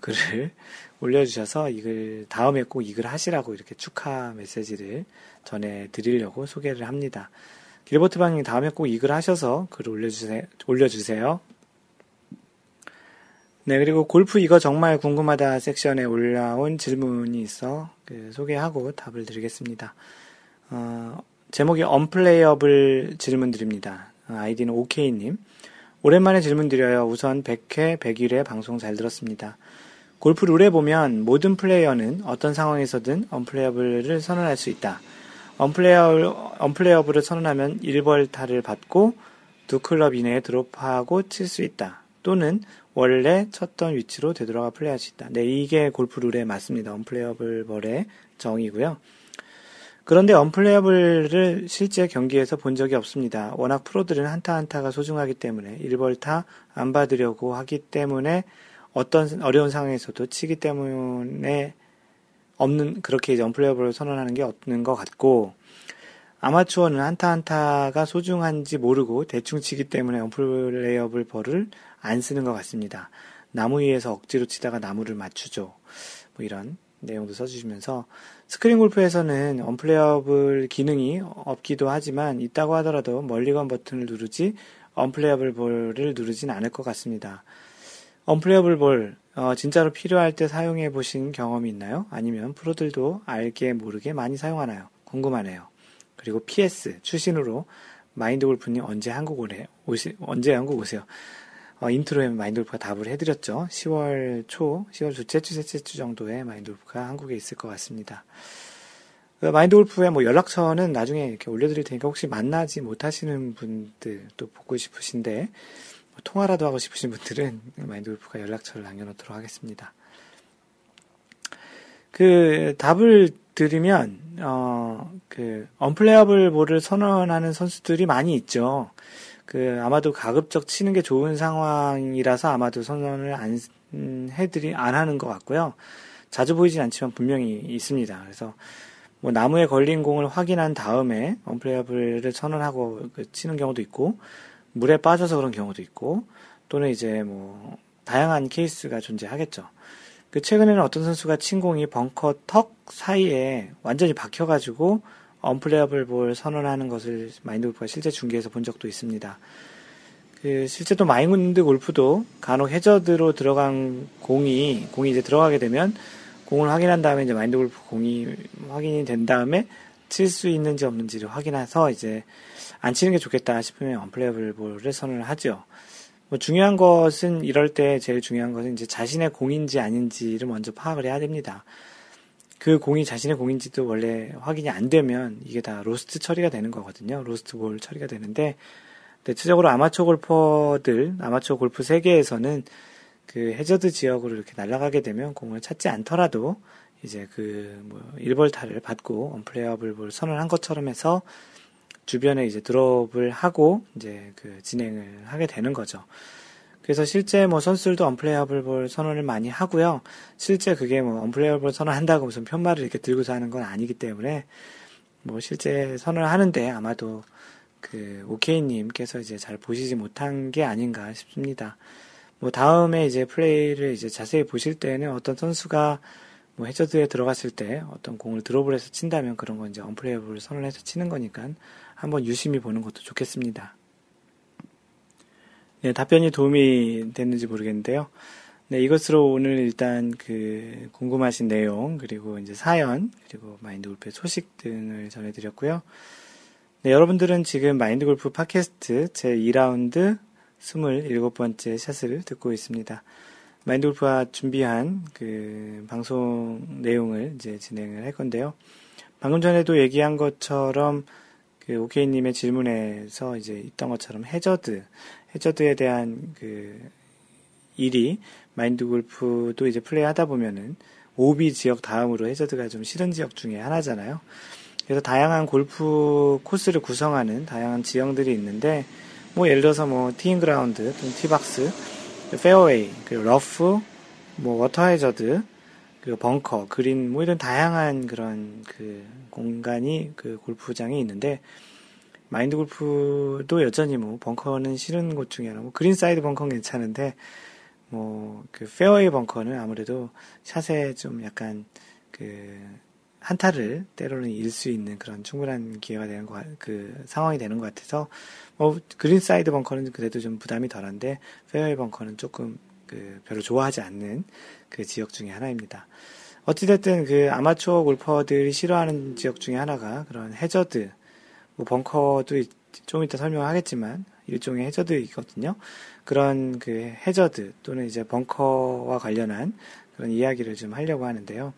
글을 올려주셔서 이 글 다음에 꼭 이 글 하시라고 이렇게 축하 메시지를 전해드리려고 소개를 합니다. 길버트 방님 다음에 꼭 이 글 하셔서 글을 올려주세요. 올려주세요. 네, 그리고 골프 이거 정말 궁금하다 섹션에 올라온 질문이 있어 그 소개하고 답을 드리겠습니다. 어, 제목이 언플레이어블 질문 드립니다. 아이디는 OK님. 오랜만에 질문 드려요. 우선 100회, 101회 방송 잘 들었습니다. 골프 룰에 보면 모든 플레이어는 어떤 상황에서든 언플레이어블을 선언할 수 있다. 언플레이어, 언플레이어블을 선언하면 1벌타를 받고 두 클럽 이내에 드롭하고 칠 수 있다. 또는 원래 쳤던 위치로 되돌아가 플레이할 수 있다. 네, 이게 골프 룰에 맞습니다. 언플레이어블 볼의 정의고요. 그런데 언플레이어블을 실제 경기에서 본 적이 없습니다. 워낙 프로들은 한타 한타가 소중하기 때문에 1벌타 안 받으려고 하기 때문에 어떤 어려운 상황에서도 치기 때문에 없는 그렇게 이제 언플레이어블을 선언하는 게 없는 것 같고 아마추어는 한타 한타가 소중한지 모르고 대충 치기 때문에 언플레이어블 벌을 안 쓰는 것 같습니다. 나무 위에서 억지로 치다가 나무를 맞추죠. 뭐 이런 내용도 써주시면서 스크린 골프에서는 언플레이어블 기능이 없기도 하지만 있다고 하더라도 멀리건 버튼을 누르지 언플레이어블 볼을 누르진 않을 것 같습니다. 언플레이어블 볼 어, 진짜로 필요할 때 사용해 보신 경험이 있나요? 아니면 프로들도 알게 모르게 많이 사용하나요? 궁금하네요. 그리고 PS 추신으로 마인드 골프님 언제 한국 오래 오시 언제 한국 오세요? 어, 인트로에 마인드 골프가 답을 해드렸죠. 10월 초, 10월 둘째 주, 셋째 주 정도에 마인드 골프가 한국에 있을 것 같습니다. 그 마인드 골프의 뭐 연락처는 나중에 이렇게 올려드릴 테니까 혹시 만나지 못하시는 분들 또 보고 싶으신데 뭐 통화라도 하고 싶으신 분들은 마인드 골프가 연락처를 남겨놓도록 하겠습니다. 그 답을 드리면 어그 언플레이어블 볼을 선언하는 선수들이 많이 있죠. 그 아마도 가급적 치는 게 좋은 상황이라서 아마도 선언을 안 해드리 안 하는 것 같고요. 자주 보이진 않지만 분명히 있습니다. 그래서 뭐 나무에 걸린 공을 확인한 다음에 언플레이어블을 선언하고 그 치는 경우도 있고 물에 빠져서 그런 경우도 있고 또는 이제 뭐 다양한 케이스가 존재하겠죠. 그 최근에는 어떤 선수가 친 공이 벙커 턱 사이에 완전히 박혀가지고 언플레이어블 볼 선언하는 것을 마인드 골프가 실제 중계에서 본 적도 있습니다. 그 실제 또 마인드 골프도 간혹 해저드로 들어간 공이 공이 이제 들어가게 되면 공을 확인한 다음에 이제 마인드 골프 공이 확인이 된 다음에 칠 수 있는지 없는지를 확인해서 이제 안 치는 게 좋겠다 싶으면 언플레이어블 볼을 선언을 하죠. 뭐 중요한 것은 이럴 때 제일 중요한 것은 이제 자신의 공인지 아닌지를 먼저 파악을 해야 됩니다. 그 공이 자신의 공인지도 원래 확인이 안 되면 이게 다 로스트 처리가 되는 거거든요. 로스트 볼 처리가 되는데 대체적으로 아마추어 골퍼들, 아마추어 골프 세계에서는 그 해저드 지역으로 이렇게 날아가게 되면 공을 찾지 않더라도 이제 그뭐 1벌타를 받고 언플레이어블 볼 선언한 것처럼 해서 주변에 이제 드롭을 하고 이제 그 진행을 하게 되는 거죠. 그래서 실제 뭐 선수들도 언플레이어블 볼 선언을 많이 하고요. 실제 그게 뭐 unplayable 선언한다고 무슨 팻말을 이렇게 들고서 하는 건 아니기 때문에 뭐 실제 선언을 하는데 아마도 그 오케이님께서 이제 잘 보시지 못한 게 아닌가 싶습니다. 뭐 다음에 이제 플레이를 이제 자세히 보실 때는 어떤 선수가 뭐 해저드에 들어갔을 때 어떤 공을 드롭을 해서 친다면 그런 건 이제 unplayable 선언해서 치는 거니까 한번 유심히 보는 것도 좋겠습니다. 네, 답변이 도움이 됐는지 모르겠는데요. 네, 이것으로 오늘 일단 그 궁금하신 내용, 그리고 이제 사연, 그리고 마인드 골프의 소식 등을 전해드렸고요. 네, 여러분들은 지금 마인드 골프 팟캐스트 제 2라운드 27번째 샷을 듣고 있습니다. 마인드 골프가 준비한 그 방송 내용을 이제 진행을 할 건데요. 방금 전에도 얘기한 것처럼 그 오케이님의 질문에서 이제 있던 것처럼 해저드, 해저드에 대한 그 일이 마인드 골프도 이제 플레이 하다 보면은 오비 지역 다음으로 해저드가 좀 싫은 지역 중에 하나잖아요. 그래서 다양한 골프 코스를 구성하는 다양한 지형들이 있는데 뭐 예를 들어서 뭐 teeing ground, tee box, 페어웨이, 그리고 러프, 뭐 워터 해저드, 그리고 벙커, 그린 뭐 이런 다양한 그런 그 공간이 그 골프장에 있는데 마인드 골프도 여전히 뭐 벙커는 싫은 곳 중에 하나, 뭐 그린 사이드 벙커는 괜찮은데 뭐 그 페어웨이 벙커는 아무래도 샷에 좀 약간 그 한타를 때로는 잃을 수 있는 그런 충분한 기회가 되는 거, 그 상황이 되는 것 같아서 뭐 그린 사이드 벙커는 그래도 좀 부담이 덜한데 페어웨이 벙커는 조금 그 별로 좋아하지 않는 그 지역 중에 하나입니다. 어찌됐든 그 아마추어 골퍼들이 싫어하는 지역 중에 하나가 그런 해저드, 뭐 벙커도 좀 이따 설명하겠지만 일종의 해저드이거든요. 그런 그 해저드 또는 이제 벙커와 관련한 그런 이야기를 좀 하려고 하는데요.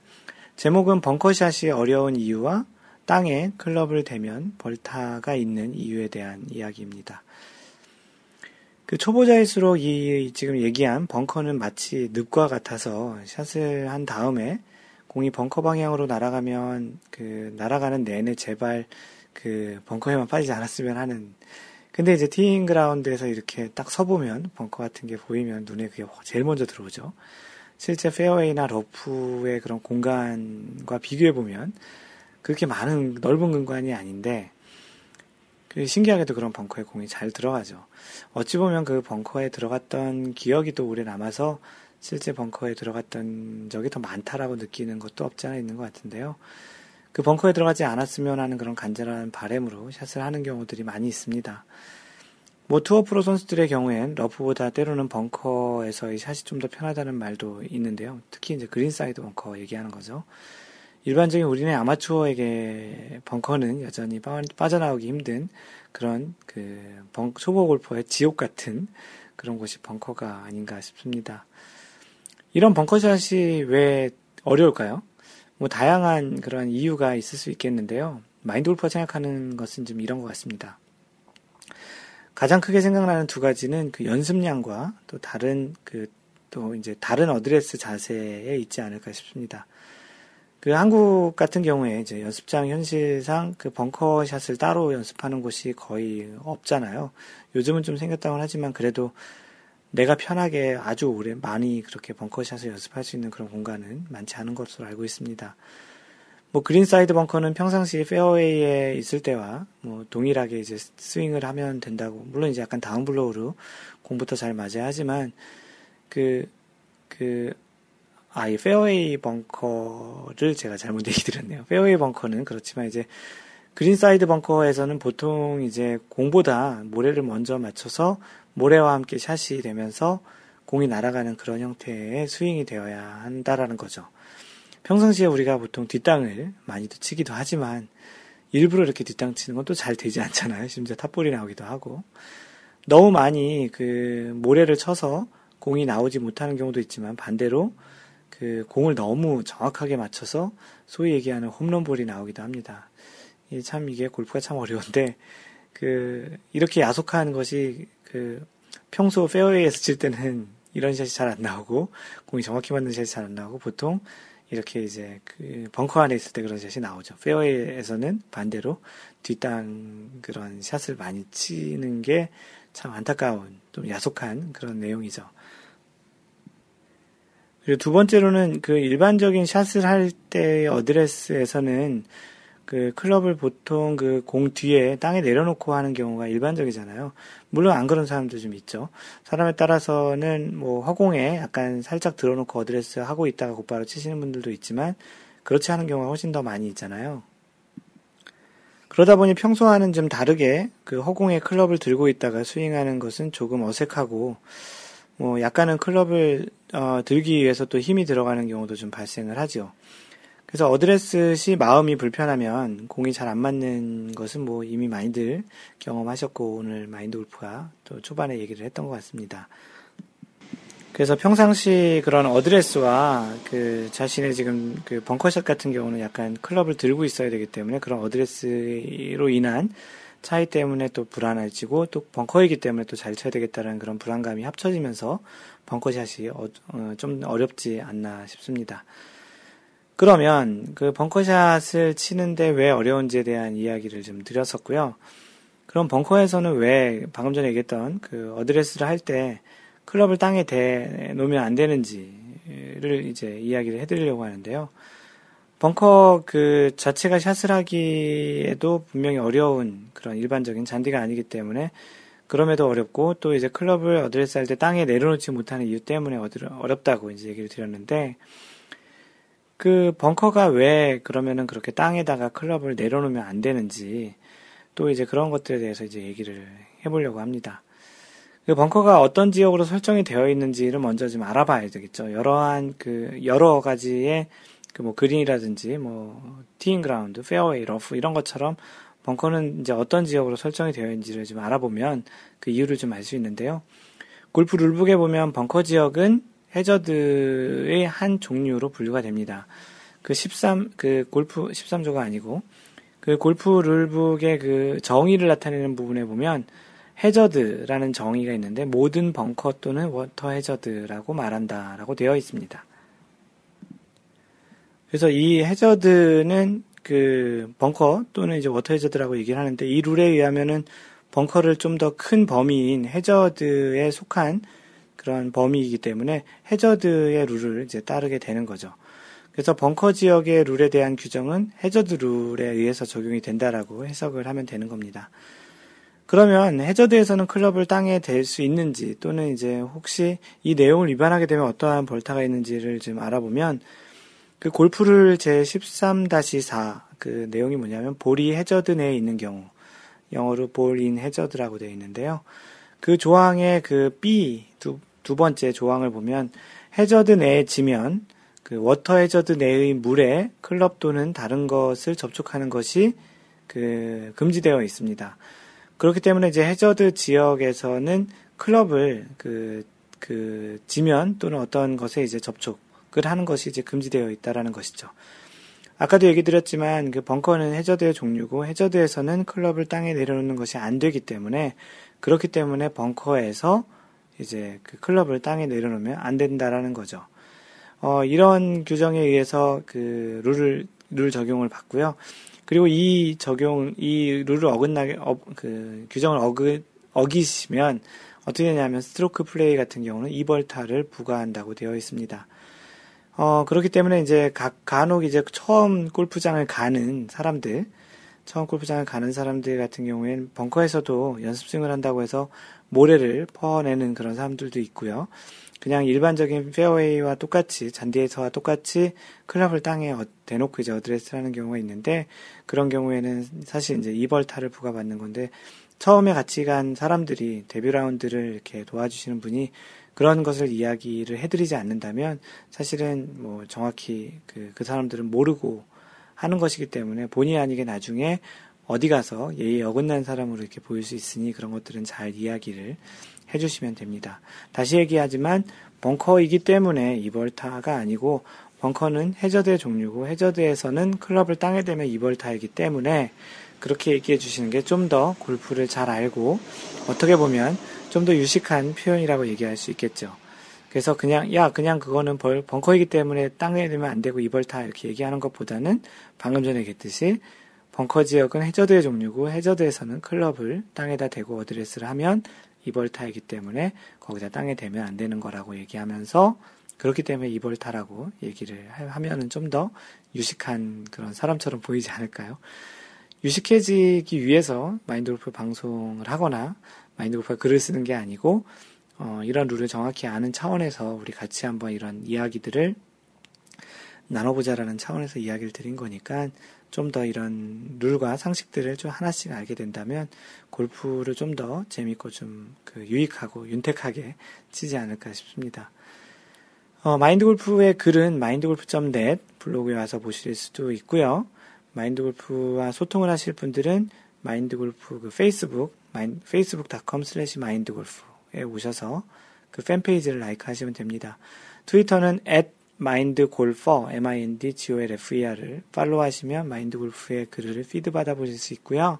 제목은 벙커샷이 어려운 이유와 땅에 클럽을 대면 벌타가 있는 이유에 대한 이야기입니다. 그 초보자일수록 이 지금 얘기한 벙커는 마치 늪과 같아서 샷을 한 다음에 공이 벙커 방향으로 날아가면 그 날아가는 내내 제발 그 벙커에만 빠지지 않았으면 하는 근데 이제 티잉 그라운드에서 이렇게 딱 서보면 벙커 같은 게 보이면 눈에 그게 제일 먼저 들어오죠. 실제 페어웨이나 러프의 그런 공간과 비교해 보면 그렇게 많은 넓은 공간이 아닌데 그 신기하게도 그런 벙커에 공이 잘 들어가죠. 어찌 보면 그 벙커에 들어갔던 기억이 또 오래 남아서 실제 벙커에 들어갔던 적이 더 많다라고 느끼는 것도 없지 않아 있는 것 같은데요. 그 벙커에 들어가지 않았으면 하는 그런 간절한 바램으로 샷을 하는 경우들이 많이 있습니다. 뭐 투어 프로 선수들의 경우엔 러프보다 때로는 벙커에서의 샷이 좀 더 편하다는 말도 있는데요. 특히 이제 그린 사이드 벙커 얘기하는 거죠. 일반적인 우리네 아마추어에게 벙커는 여전히 빠져나오기 힘든 그런 그 초보 골퍼의 지옥 같은 그런 곳이 벙커가 아닌가 싶습니다. 이런 벙커샷이 왜 어려울까요? 뭐 다양한 그런 이유가 있을 수 있겠는데요. 마인드 골퍼 생각하는 것은 좀 이런 것 같습니다. 가장 크게 생각나는 두 가지는 그 연습량과 또 다른 그 또 이제 다른 어드레스 자세에 있지 않을까 싶습니다. 그 한국 같은 경우에 이제 연습장 현실상 그 벙커샷을 따로 연습하는 곳이 거의 없잖아요. 요즘은 좀 생겼다고는 하지만 그래도 내가 편하게 아주 오래 많이 그렇게 벙커샷을 연습할 수 있는 그런 공간은 많지 않은 것으로 알고 있습니다. 뭐 그린 사이드 벙커는 평상시 페어웨이에 있을 때와 뭐 동일하게 이제 스윙을 하면 된다고 물론 이제 약간 down blow로 공부터 잘 맞아야 하지만 그그 그 아, 이 페어웨이 벙커를 제가 잘못 얘기 드렸네요. 페어웨이 벙커는 그렇지만 이제 그린 사이드 벙커에서는 보통 이제 공보다 모래를 먼저 맞춰서 모래와 함께 샷이 되면서 공이 날아가는 그런 형태의 스윙이 되어야 한다라는 거죠. 평상시에 우리가 보통 뒷땅을 많이도 치기도 하지만 일부러 이렇게 뒷땅 치는 건 또 잘 되지 않잖아요. 심지어 top ball이 나오기도 하고. 너무 많이 그 모래를 쳐서 공이 나오지 못하는 경우도 있지만 반대로 그 공을 너무 정확하게 맞춰서 소위 얘기하는 홈런볼이 나오기도 합니다. 참 이게 골프가 참 어려운데 그 이렇게 야속한 것이 그 평소 페어웨이에서 칠 때는 이런 샷이 잘 안 나오고 공이 정확히 맞는 샷이 잘 안 나오고 보통 이렇게 이제 그 벙커 안에 있을 때 그런 샷이 나오죠. 페어웨이에서는 반대로 뒷땅 그런 샷을 많이 치는 게 참 안타까운 좀 야속한 그런 내용이죠. 그리고 두 번째로는 그 일반적인 샷을 할때 어드레스에서는 그 클럽을 보통 그 공 뒤에 땅에 내려놓고 하는 경우가 일반적이잖아요. 물론 안 그런 사람도 좀 있죠. 사람에 따라서는 뭐 허공에 약간 살짝 들어놓고 어드레스 하고 있다가 곧바로 치시는 분들도 있지만 그렇지 않은 경우가 훨씬 더 많이 있잖아요. 그러다 보니 평소와는 좀 다르게 그 허공에 클럽을 들고 있다가 스윙하는 것은 조금 어색하고 뭐 약간은 클럽을 어, 들기 위해서 또 힘이 들어가는 경우도 좀 발생을 하죠. 그래서 어드레스시 마음이 불편하면 공이 잘 안 맞는 것은 뭐 이미 많이들 경험하셨고 오늘 마인드 골프가 또 초반에 얘기를 했던 것 같습니다. 그래서 평상시 그런 어드레스와 그 자신의 지금 그 벙커샷 같은 경우는 약간 클럽을 들고 있어야 되기 때문에 그런 어드레스로 인한 차이 때문에 또 불안해지고 또 벙커이기 때문에 또 잘 쳐야 되겠다는 그런 불안감이 합쳐지면서 벙커샷이 어, 어, 좀 어렵지 않나 싶습니다. 그러면 그 벙커샷을 치는데 왜 어려운지에 대한 이야기를 좀 드렸었고요. 그럼 벙커에서는 왜 방금 전에 얘기했던 그 어드레스를 할 때 클럽을 땅에 대 놓으면 안 되는지를 이제 이야기를 해드리려고 하는데요. 벙커 그 자체가 샷을 하기에도 분명히 어려운 그런 일반적인 잔디가 아니기 때문에 그럼에도 어렵고 또 이제 클럽을 어드레스 할 때 땅에 내려놓지 못하는 이유 때문에 어렵다고 이제 얘기를 드렸는데 그 벙커가 왜 그러면은 그렇게 땅에다가 클럽을 내려놓으면 안 되는지 또 이제 그런 것들에 대해서 이제 얘기를 해보려고 합니다. 그 벙커가 어떤 지역으로 설정이 되어 있는지를 먼저 좀 알아봐야 되겠죠. 여러한 그 여러 가지의 그 뭐 그린이라든지 뭐 teeing ground, 페어웨이, 러프 이런 것처럼 벙커는 이제 어떤 지역으로 설정이 되어 있는지를 좀 알아보면 그 이유를 좀 알 수 있는데요. 골프 rule book에 보면 벙커 지역은 해저드의 한 종류로 분류가 됩니다. 그 13, 그 골프 13조가 아니고 그 골프 rule book의 그 정의를 나타내는 부분에 보면 해저드라는 정의가 있는데 모든 벙커 또는 워터 해저드라고 말한다 라고 되어 있습니다. 그래서 이 해저드는 그 벙커 또는 이제 워터 해저드라고 얘기를 하는데 이 룰에 의하면은 벙커를 좀 더 큰 범위인 해저드에 속한 그런 범위이기 때문에 해저드의 룰을 이제 따르게 되는 거죠. 그래서 벙커 지역의 룰에 대한 규정은 해저드 룰에 의해서 적용이 된다라고 해석을 하면 되는 겁니다. 그러면 해저드에서는 클럽을 땅에 댈 수 있는지 또는 이제 혹시 이 내용을 위반하게 되면 어떠한 벌타가 있는지를 좀 알아보면 그 골프를 제 13-4 그 내용이 뭐냐면 볼이 해저드 내에 있는 경우 영어로 볼인 해저드라고 되어 있는데요. 그 조항의 그 B 두, 두 번째 조항을 보면 해저드 내에 지면 그 워터 해저드 내의 물에 클럽 또는 다른 것을 접촉하는 것이 그 금지되어 있습니다. 그렇기 때문에 이제 해저드 지역에서는 클럽을 그, 그 지면 또는 어떤 것에 이제 접촉을 하는 것이 이제 금지되어 있다라는 것이죠. 아까도 얘기 드렸지만 그 벙커는 해저드의 종류고 해저드에서는 클럽을 땅에 내려놓는 것이 안 되기 때문에 그렇기 때문에 벙커에서 이제 그 클럽을 땅에 내려놓으면 안 된다라는 거죠. 어, 이런 규정에 의해서 그 룰을 룰 적용을 받고요. 그리고 이 적용 이 룰을 어긋나게 어, 그 규정을 어그, 어기시면 어떻게 되냐면 스트로크 플레이 같은 경우는 2벌타를 부과한다고 되어 있습니다. 어, 그렇기 때문에 이제 각, 간혹 이제 처음 골프장을 가는 사람들, 처음 골프장을 가는 사람들 같은 경우에는 벙커에서도 연습 스윙을 한다고 해서 모래를 퍼내는 그런 사람들도 있고요. 그냥 일반적인 페어웨이와 똑같이 잔디에서와 똑같이 클럽을 땅에 어, 대놓고 이제 어드레스를 하는 경우가 있는데 그런 경우에는 사실 이제 이벌타를 부과받는 건데 처음에 같이 간 사람들이 데뷔 라운드를 이렇게 도와주시는 분이 그런 것을 이야기를 해드리지 않는다면 사실은 뭐 정확히 그, 그 사람들은 모르고 하는 것이기 때문에 본의 아니게 나중에 어디 가서 예의 어긋난 사람으로 이렇게 보일 수 있으니 그런 것들은 잘 이야기를 해주시면 됩니다. 다시 얘기하지만 벙커이기 때문에 이벌타가 아니고 벙커는 해저드의 종류고 해저드에서는 클럽을 땅에 대면 이벌타이기 때문에 그렇게 얘기해 주시는 게 좀 더 골프를 잘 알고 어떻게 보면 좀 더 유식한 표현이라고 얘기할 수 있겠죠. 그래서 그냥 야 그냥 그거는 벌, 벙커이기 때문에 땅에 대면 안 되고 이벌 타 이렇게 얘기하는 것보다는 방금 전에 얘기했듯이 벙커 지역은 해저드의 종류고 해저드에서는 클럽을 땅에다 대고 어드레스를 하면 이벌타이기 때문에 거기다 땅에 대면 안 되는 거라고 얘기하면서 그렇기 때문에 이벌타라고 얘기를 하면은 좀 더 유식한 그런 사람처럼 보이지 않을까요? 유식해지기 위해서 마인드 골프 방송을 하거나 마인드 골프가 글을 쓰는 게 아니고 어, 이런 룰을 정확히 아는 차원에서 우리 같이 한번 이런 이야기들을 나눠보자라는 차원에서 이야기를 드린 거니까 좀 더 이런 룰과 상식들을 좀 하나씩 알게 된다면 골프를 좀 더 재밌고 좀 그 유익하고 윤택하게 치지 않을까 싶습니다. 어, 마인드 골프의 글은 마인드골프.net 블로그에 와서 보실 수도 있고요. 마인드 골프와 소통을 하실 분들은 마인드 골프 그 페이스북, facebook.com slash 마인드 골프에 오셔서 그 팬페이지를 like 하시면 됩니다. 트위터는 at mindgolfer, m-i-n-d-g-o-l-f-e-r을 follow 하시면 마인드 골프의 글을 feed 받아보실 수 있고요.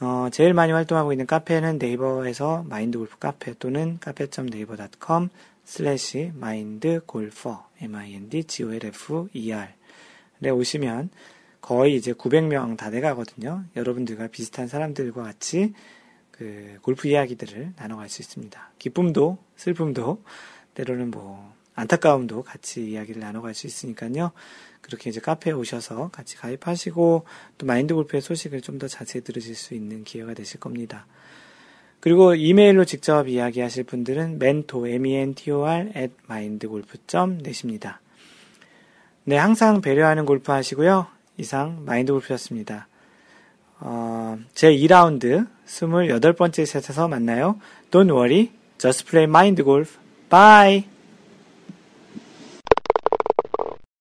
어, 제일 많이 활동하고 있는 카페는 네이버에서 마인드 골프 카페 또는 cafe.naver.com slash mindgolfer, m-i-n-d-g-o-l-f-e-r 에 오시면 거의 이제 900명 다 돼가거든요. 여러분들과 비슷한 사람들과 같이 그 골프 이야기들을 나눠갈 수 있습니다. 기쁨도 슬픔도 때로는 뭐 안타까움도 같이 이야기를 나눠갈 수 있으니까요. 그렇게 이제 카페에 오셔서 같이 가입하시고 또 마인드 골프의 소식을 좀 더 자세히 들으실 수 있는 기회가 되실 겁니다. 그리고 이메일로 직접 이야기하실 분들은 mentor, m-e-n-t-o-r at mindgolf.net입니다. 네, 항상 배려하는 골프 하시고요. 이상 마인드 골프였습니다. 어, 제 2라운드 28번째 셋에서 만나요. Don't worry, just play mind golf. Bye!